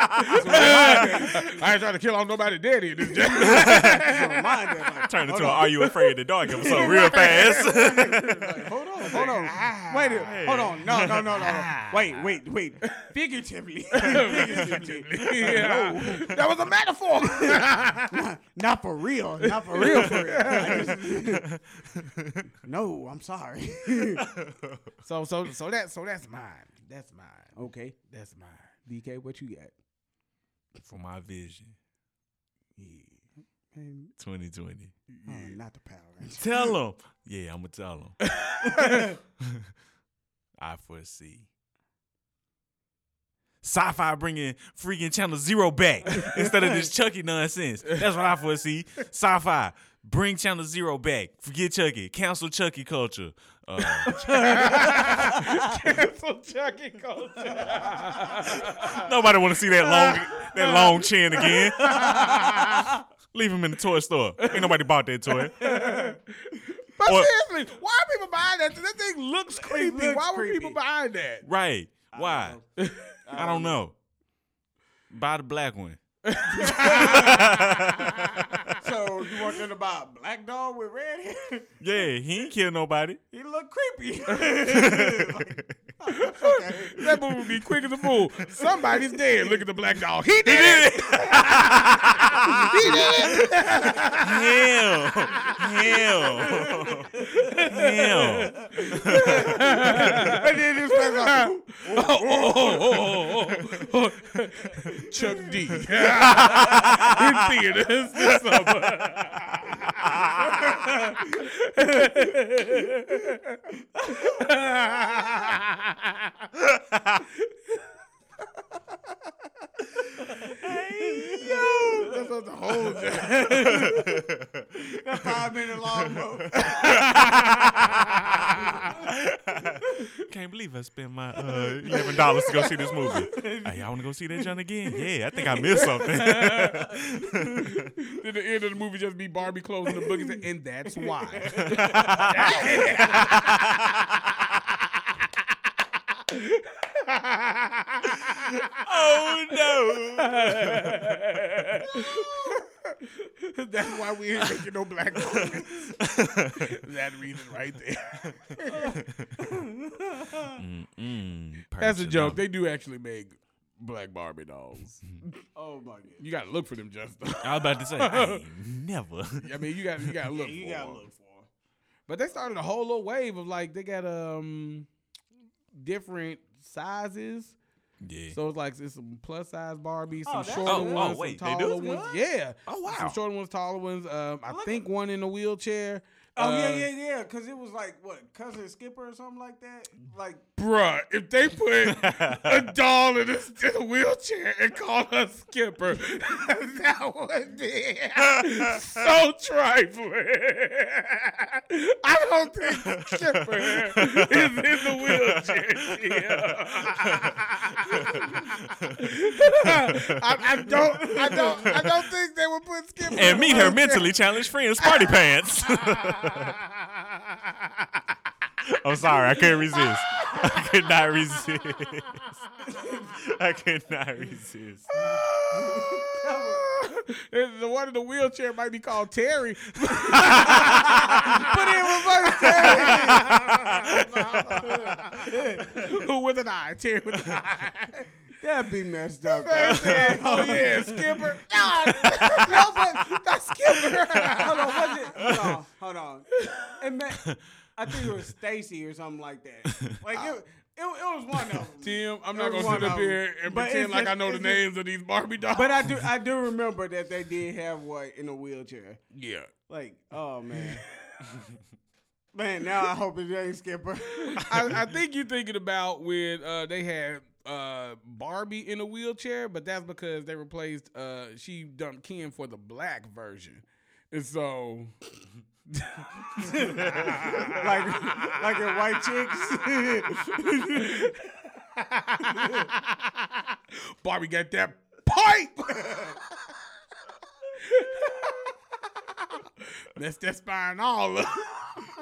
(laughs) I ain't trying to kill off nobody dead in this joke. It's a reminder, like, Turn hold into an on. Are You Afraid of the Dark episode real fast. Like, (laughs) hold on, hold on. Ah, wait, a- hold on. No, no, no, no, no. Wait, wait, wait. Figuratively. (laughs) Figuratively. (laughs) yeah. That was a metaphor. Not for real. Not for real. For real. I just- no, I'm sorry. so so so that so that's mine. That's mine. okay, That's mine. BK, what you got? For my vision, Man, 2020. oh, not the Power Rangers. Tell them. (laughs) Yeah, I'm gonna tell them. (laughs) I foresee. Syfy bringing freaking Channel Zero back instead of this (laughs) Chucky nonsense. That's what I foresee. Syfy bring Channel Zero back. Forget Chucky. Cancel Chucky culture. Uh, (laughs) Cancel Chucky culture. nobody want to see that long that long chin again. (laughs) Leave him in the toy store. Ain't nobody bought that toy. But Or- seriously, why are people buying that? That thing looks creepy. looks why were creepy. people buying that? Right? Why? I don't know. Buy the black one. (laughs) So you want them to buy a black dog with red hair? Yeah, he ain't kill nobody. He look creepy. (laughs) That movie would be quick as a fool. Somebody's dead. Look at the black dog. He did it. he did it. Hell, hell, hell. and then this man's like, Oh, oh, oh, oh, oh. Chuck D. In theaters this summer. That's what the whole that five minute long movie. Can't believe I spent my uh, eleven dollars to go see this movie. Hey, y'all want to go see that John again? Yeah, I think I missed something. Did the end of the movie just be Barbie closing the book and, say, and that's why. (laughs) (laughs) (laughs) oh no! (laughs) That's why we ain't making no black movies. that reason right there. That's a joke. They do actually make black Barbie dolls. Oh my god. You gotta look for them, Justin. I was about to say, I ain't never. I mean, you got you gotta (laughs) look. You for gotta 'em. look for. 'em. But they started a whole little wave of like they got um different sizes. Yeah. So it's like it's some plus size Barbies, some Oh, shorter Oh, oh, ones, wait, some taller ones. Yeah. Oh, wow. Some shorter ones, taller ones. Um, I Look think one in a wheelchair. Oh Uh, yeah, yeah, yeah. Cause it was like what cousin Skipper or something like that. Like Bruh, if they put a (laughs) doll in a, in a wheelchair and call her Skipper, (laughs) that would be (laughs) so trifling. I don't think Skipper is in the wheelchair. I, I don't, I don't, I don't think they would put Skipper. and meet her on mentally challenged friends, party Pants. (laughs) I'm sorry, I couldn't resist. I could not resist. (laughs) I could not resist. (laughs) the one in the wheelchair might be called Terry. Put in reverse Terry. Who with an eye? Terry with an eye. That'd be messed up. Man said, oh yeah, Skipper. No, (laughs) no, but that's Skipper. hold on, was it? Hold on, hold on. It meant, I think it was Stacy or something like that. Like it, it, it was one of them. Tim, I'm There not gonna sit up here and But pretend it's like I know the it's just- names of these Barbie dolls. But I do, I do remember that they did have one in a wheelchair. yeah. Like, oh man, man. Now I hope it ain't Skipper. (laughs) I, I think you're thinking about when uh, they had uh, Barbie in a wheelchair, but that's because they replaced uh, she dumped Ken for the black version, and so (laughs) like, like in White Chicks. (laughs) Barbie got that pipe. (laughs) That's that spine all up.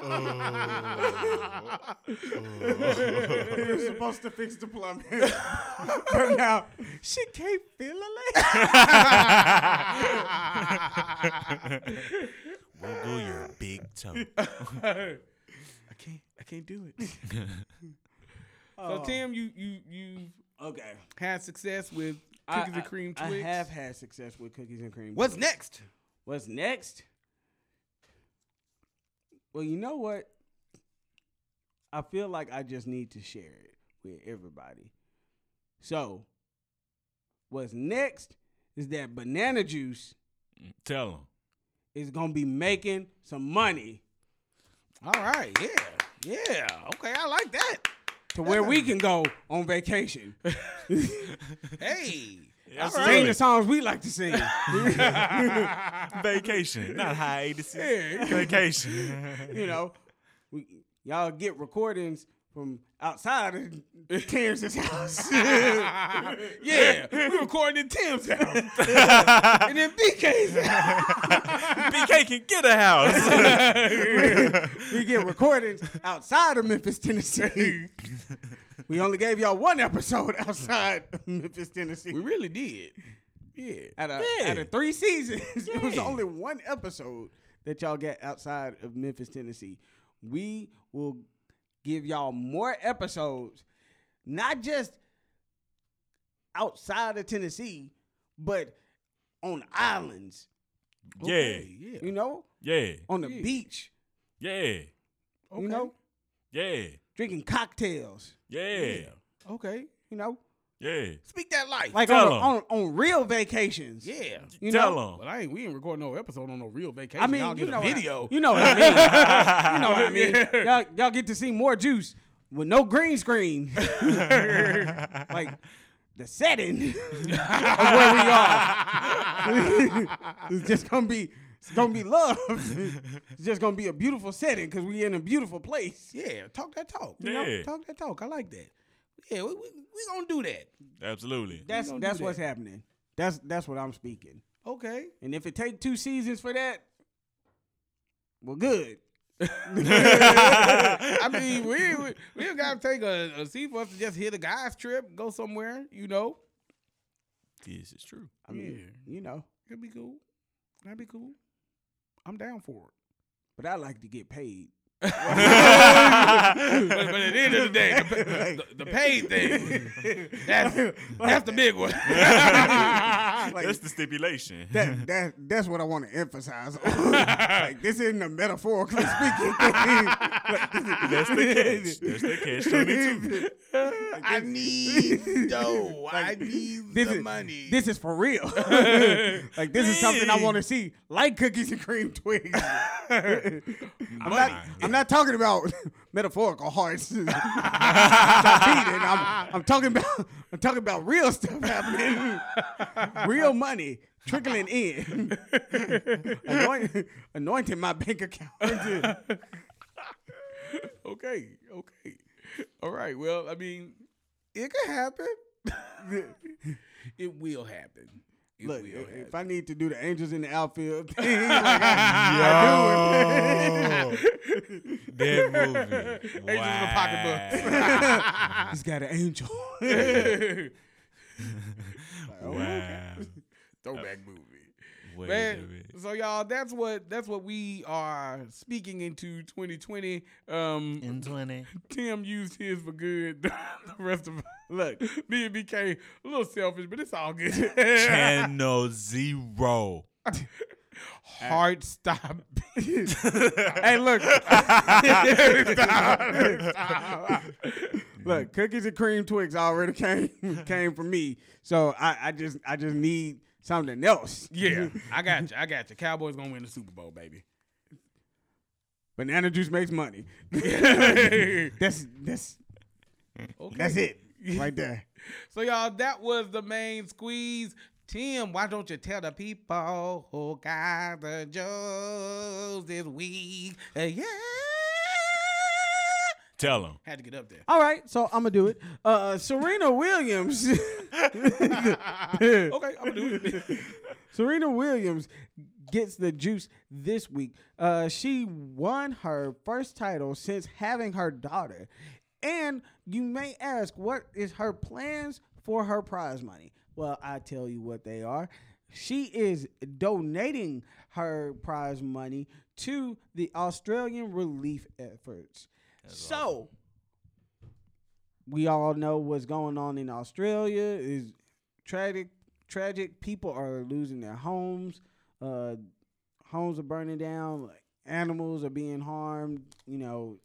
Oh. (laughs) he was supposed to fix the plumbing, (laughs) but now she can't feel a leg. (laughs) Wiggle your big toe. I can't. I can't do it. So Tim, you you you Okay. had success with I- cookies and cream I, Twix. have had success with cookies and cream. What's Twix. next? What's next? Well, you know what? I feel like I just need to share it with everybody. So, what's next is that banana juice Tell him. is gonna be making some money All right. Yeah. Yeah. Okay. I like that. to where we can go on vacation. (laughs) Hey. Sing the songs we like to sing. (laughs) Vacation, not hiatus. Yeah. Vacation. you know, we, y'all get recordings from outside of Terrence's house. (laughs) Yeah. we recording in Tim's house. and then BK's house. (laughs) BK can get a house. we get recordings outside of Memphis, Tennessee. We only gave y'all one episode (laughs) outside of Memphis, Tennessee. We really did. Yeah. Out of, Yeah. out of three seasons, (laughs) it was only one episode that y'all get outside of Memphis, Tennessee. We will give y'all more episodes, not just outside of Tennessee, but on islands, yeah, Yeah. you know, yeah, on the Yeah. beach, yeah, Okay. you know, yeah, drinking cocktails, yeah, Okay. you know, yeah. Speak that life. like Tell on, 'em. on on real vacations. yeah. You Tell know? him. But I ain't. We ain't recording no episode on no real vacation. I mean, Y'all you get know a what I- video. you know what I mean. you know what I mean. (laughs) Y'all, y'all get to see more juice with no green screen. (laughs) like the setting (laughs) of where we are. it's just gonna be it's gonna be love. (laughs) (laughs) it's just gonna be a beautiful setting because we in a beautiful place. Yeah, talk that talk. You know, Yeah. talk that talk. I like that. Yeah, we, we, we gonna do that. Absolutely. That's that's what's that. happening. That's that's what I'm speaking. Okay. And if it take two seasons for that, well, good. (laughs) I mean, we we, we don't gotta take a, a seat for us to just hit a guy's trip, go somewhere. You know, This is true. I mean, you know, it'd be cool. That'd be cool. I'm down for it. but I like to get paid. (laughs) (laughs) but, but at the end of the day, the, the, the paid thing, that's, that's the big one. (laughs) Like, That's the stipulation. that, that that's what I want to emphasize. like this isn't a metaphorically speaking thing. Like, this is- That's the catch. That's the catch. I need (laughs) dough. I need this the is money. This is for real. (laughs) like this is something I want to see, like cookies and cream Twix. (laughs) I'm not. I'm not talking about metaphorical hearts. Cheating. I'm, I'm talking about. I'm talking about real stuff happening. real money trickling in, anointing, anointing my bank account. okay, okay. All right. Well, I mean, it could happen. (laughs) It will happen. It Look, will if, happen. I need to do the Angels in the outfield (laughs) like I, it. (laughs) That movie. Angels in the pocketbook. He's got an angel. wow. Throwback movie. Wait Man, minute. so y'all, that's what that's what we are speaking into 2020. Um, In 20. Tim used his for good. (laughs) the rest of look, me and BK a little selfish, but it's all good. Channel Zero. (laughs) Heart stop. (laughs) hey, look. Look, cookies and cream Twix already came came from me, so I, I just I just need something else. Yeah, (laughs) I got you. I got you. Cowboys gonna win the Super Bowl, baby. Banana juice makes money. (laughs) that's that's Okay. that's it right there. (laughs) So y'all, that was the main squeeze. Tim, why don't you tell the people who got the jokes this week? Uh, yeah. Tell them. Had to get up there. All right, so I'm gonna do it. Uh, Serena Williams. (laughs) Okay, I'm gonna do it. (laughs) Serena Williams gets the juice this week. Uh, she won her first title since having her daughter. And you may ask, what is her plans for her prize money? Well, I tell you what they are. She is donating her prize money to the Australian relief efforts. So, we all know what's going on in Australia is tragic tragic. People are losing their homes uh homes are burning down like animals are being harmed you know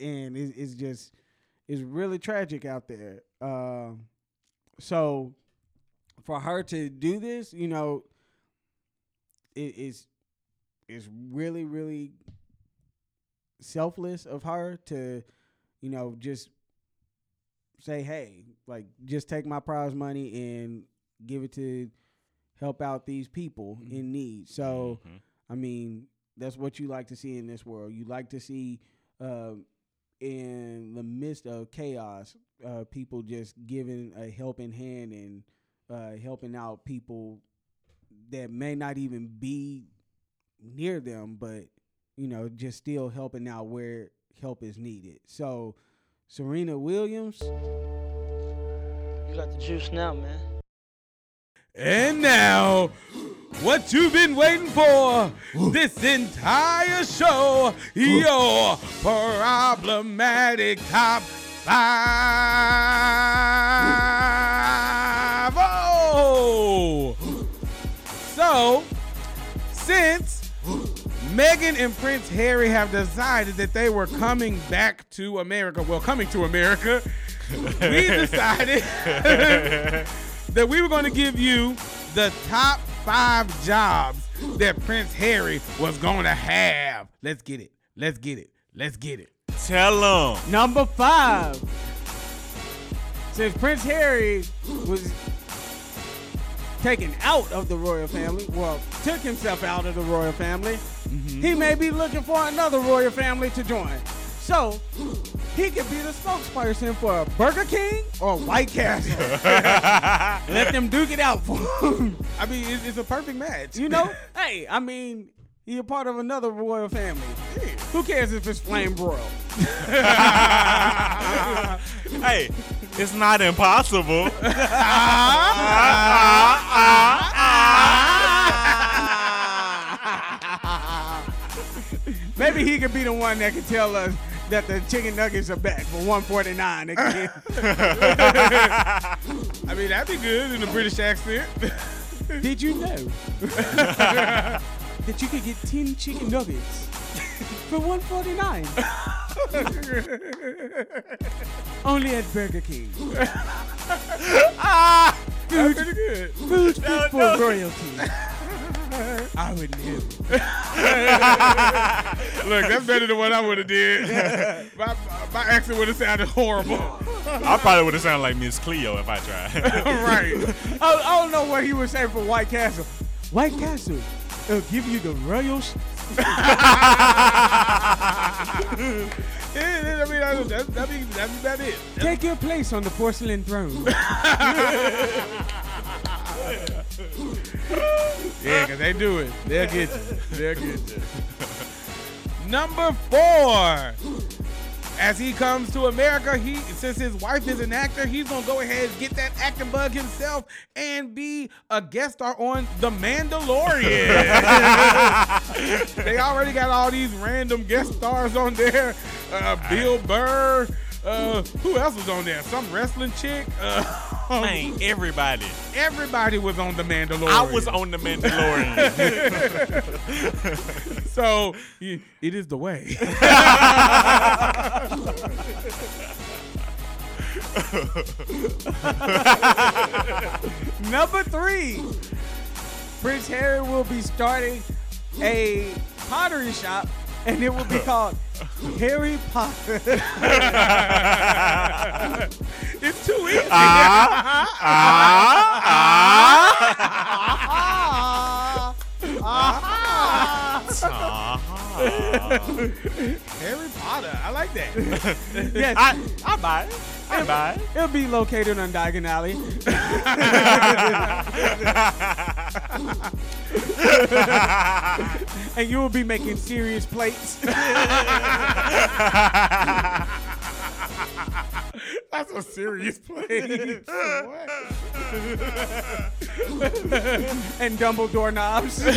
and it, it's just it's really tragic out there. Um so for her to do this you know it is it's really really selfless of her to you know just say hey like just take my prize money and give it to help out these people in need. So i mean that's what you like to see in this world. You like to see uh, in the midst of chaos uh, people just giving a helping hand and uh, helping out people that may not even be near them but you know just still helping out where help is needed so serena williams You got the juice now, man. And now, what you've been waiting for this entire show, your problematic top five. Oh! So, since Meghan and Prince Harry have decided that they were coming back to America, well, coming to America, we (laughs) decided (laughs) that we were going to give you the top five jobs that Prince Harry was going to have. Let's get it. Let's get it. Let's get it. Tell them. Number five. Since Prince Harry was taken out of the royal family, well, took himself out of the royal family, he may be looking for another royal family to join. So, he could be the spokesperson for Burger King or White Castle. (laughs) Let them duke it out for him. I mean, it's, it's a perfect match. You know? hey, I mean, a part of another royal family. Who cares if it's flame broiled? (laughs) hey, it's not impossible. (laughs) (laughs) Maybe he could be the one that could tell us that the chicken nuggets are back for 149 again. (laughs) I mean, that'd be good in a British accent. (laughs) Did you know that you could get 10 chicken nuggets for 149? Only at Burger King. Ah, That's pretty good. Food fit for royalty. I would never. (laughs) Look, that's better than what I would have did. (laughs) my, my accent would have sounded horrible. I probably would have sounded like Miss Cleo if I tried. (laughs) right. I, I don't know what he would say for White Castle. White Castle, it'll give you the royal. Sh- Yeah, I mean, that, that, that'd, be, that'd be about it. Take your place on the porcelain throne. (laughs) yeah, because they do it. They'll get you. They'll get you. (laughs) Number four. As he comes to America, he since his wife is an actor, he's gonna go ahead and get that acting bug himself and be a guest star on The Mandalorian. (laughs) they already got all these random guest stars on there. Uh, Bill Burr. Uh, who else was on there? Some wrestling chick. Uh, (laughs) Man, everybody. everybody was on The Mandalorian. I was on the Mandalorian. (laughs) So it is the way. (laughs) Number three, Prince Harry will be starting a pottery shop, and it will be (laughs) called Harry Potter. (laughs) it's too easy. Ah, ah, (laughs) ah, Harry Potter. I like that. yes, I, I buy it. I buy it. it'll be located on Diagon Alley. And you will be making serious plates. (laughs) That's a serious play. (laughs) and Dumbledore knobs. (laughs)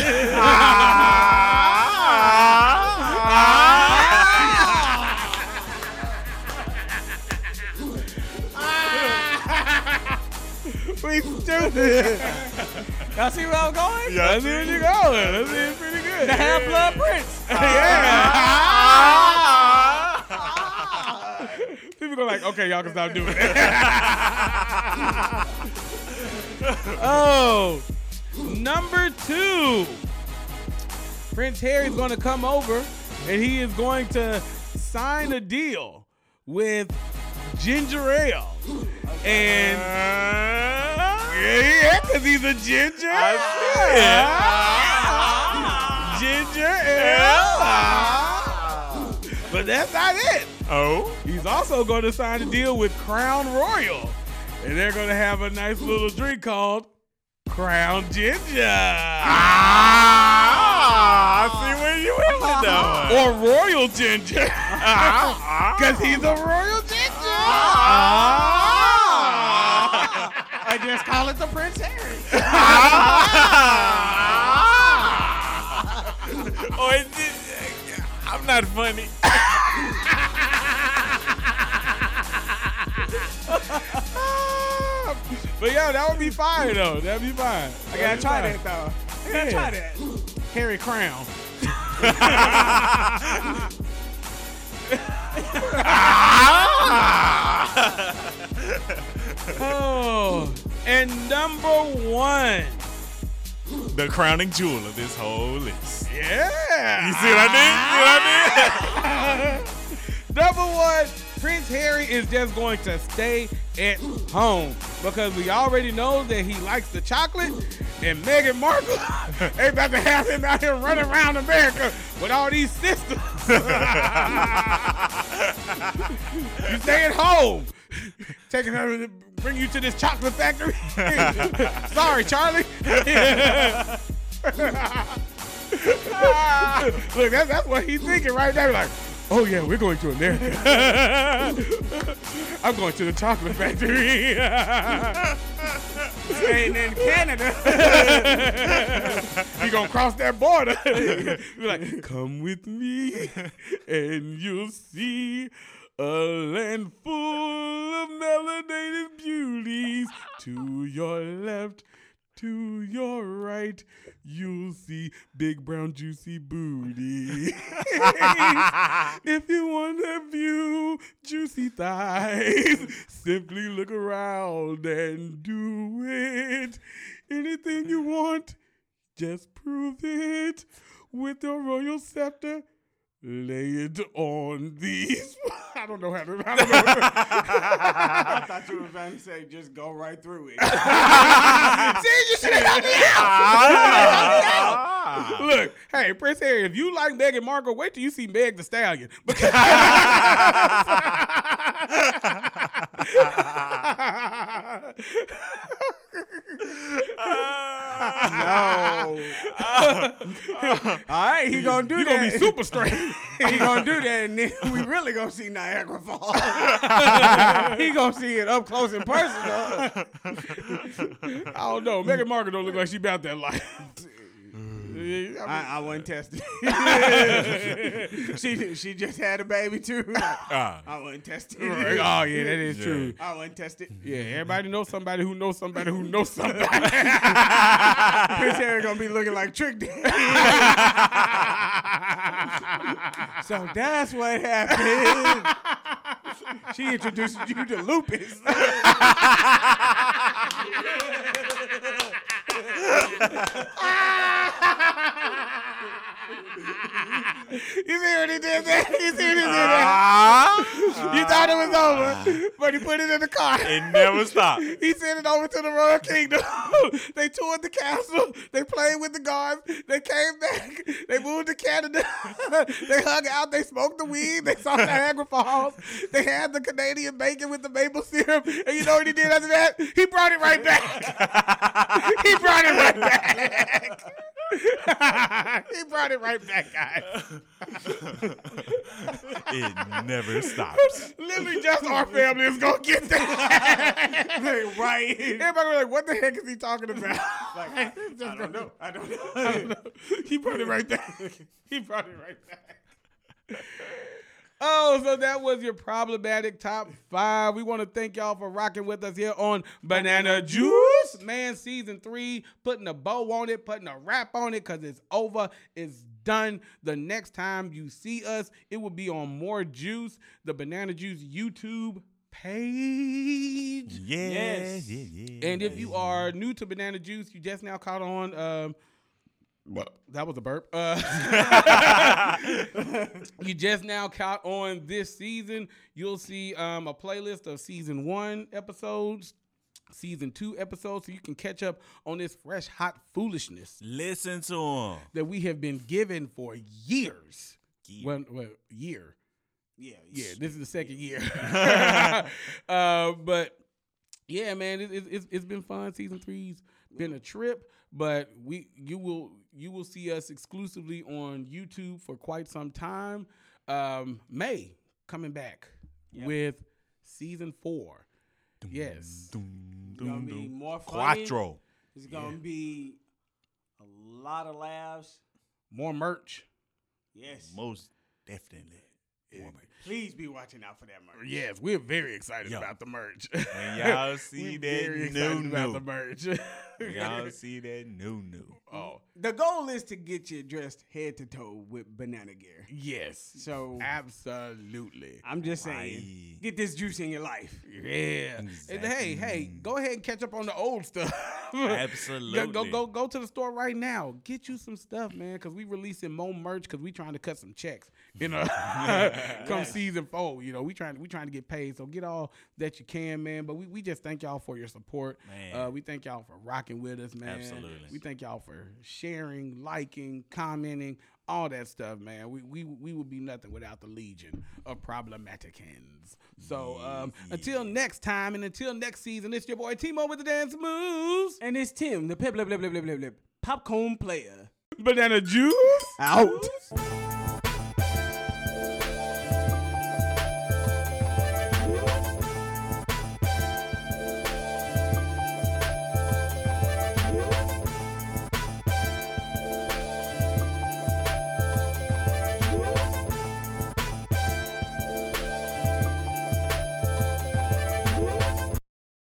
we stupid. Y'all see where I'm going? Yeah, I see where you're going. The Half Blood Prince. (laughs) Yeah. People go like, okay, y'all can stop doing it. (laughs) oh, number two. Prince Harry's going to come over and he is going to sign a deal with Ginger Ale. And uh-huh. yeah, because he's a ginger. Ginger (laughs) But that's not it. Oh. He's also going to sign a deal with Crown Royal. And they're going to have a nice little drink called Crown Ginger. Ah, I see where you went with that (laughs) one. Or Royal Ginger. (laughs) Because he's a Royal Ginger. I just call it the Prince Harry. I'm not funny. but yeah, that would be fire though. That'd be fine. I gotta try that though. I gotta try that. Harry Crown. (laughs) (laughs) oh, and number one. The crowning jewel of this whole list. Yeah. You see what I did? See what I did? Ah! (laughs) Number one, Prince Harry is just going to stay at home because we already know that he likes the chocolate, and Meghan Markle (laughs) ain't about to have him out here running around America with all these sisters. (laughs) you stay at home. Taking her to bring you to this chocolate factory. (laughs) (laughs) Sorry, Charlie. (laughs) Look, that's, that's what he's thinking right now. Like, oh yeah, we're going to America. I'm going to the chocolate factory. Staying in Canada. you gonna cross that border. Be like, come with me, and you'll see a land full of melanated beauties. To your left, to your right, you'll see big brown juicy booty. (laughs) if you want to view juicy thighs, simply look around and do it. Anything you want, just prove it with your royal scepter. Lay it on these. (laughs) I don't know how to. I. I thought you were about to say just go right through it. (laughs) See, you should have helped me out. Ah. Ah. Look, hey, Prince Harry, if you like Meghan Markle, wait till you see Meg the Stallion. (laughs) No. (laughs) All right, he gonna do You that. gonna be super straight. (laughs) he gonna do that, and then we really gonna see Niagara Falls. (laughs) he gonna see it up close and personal. I don't know. Meghan Markle don't look like she about that life. I, I wasn't tested. (laughs) (laughs) she (laughs) she just had a baby too. Ah. I wasn't tested. oh yeah, that is Yeah. true. I wasn't tested. Yeah, everybody knows somebody who knows somebody who knows somebody. Chris Harry gonna be looking like Trick so that's what happened. she introduced you to lupus. You see what he did there? (laughs) You see what he did there? Ah, You thought it was over, but he put it in the car. it never stopped. (laughs) He sent it over to the Royal Kingdom. (laughs) they toured the castle. They played with the guards. They came back. They moved to Canada. they hung out. They smoked the weed. They saw Niagara Falls. They had the Canadian bacon with the maple syrup. And you know what he did after that? He brought it right back. he brought it right back. (laughs) he brought it right back, guys. (laughs) It never stops. Literally, just our family is gonna get that. (laughs) right. Everybody was like, "What the heck is he talking about?" Like, I don't know. I don't know. I don't know. He brought it right back. He brought it right back. Oh, so that was your problematic top five. We want to thank y'all for rocking with us here on Banana Juice. Man, season three, putting a bow on it, putting a wrap on it, because it's over. It's done. The next time you see us, it will be on More Juice, the Banana Juice YouTube page. Yes. yeah, yeah. And if you are new to Banana Juice, you just now caught on. Um, well, that was a burp. Uh, (laughs) you just now caught on this season. You'll see um, a playlist of season one episodes, season two episodes, so you can catch up on this fresh, hot foolishness Listen to them that we have been given for years. Well, well, year. Yeah, Yeah, this is the second year. (laughs) (laughs) uh, but yeah, man, it, it, it's it's been fun. Season three's been a trip, but we you will you will see us exclusively on YouTube for quite some time. Um, May coming back with season four. Yes, It's gonna be more funny. Quattro. It's gonna be a lot of laughs. more merch. Yes. Most definitely. Please be watching out for that merch. Yes, we're very excited Yeah. about the merch. When (laughs) y'all see We're that very new about new. the merch. When y'all (laughs) see that new new. oh The goal is to get you dressed head to toe with banana gear. yes, So absolutely. I'm just saying, Right. get this juice in your life. Yeah. And hey, hey, go ahead and catch up on the old stuff. (laughs) Absolutely. go, go, go, go to the store right now. Get you some stuff, man, because we releasing more merch because we trying to cut some checks. You know, come season four. You know, we trying we trying to get paid. So get all that you can, man. But we, we just thank y'all for your support. Man. Uh, we thank y'all for rocking with us, man. Absolutely. We thank y'all for sharing, liking, commenting, all that stuff, man. We we we would be nothing without the legion of problematicans. So um, until next time and until next season, it's your boy Timo with the dance moves. And it's Tim, the pip, blah, popcorn player. Banana juice. Out.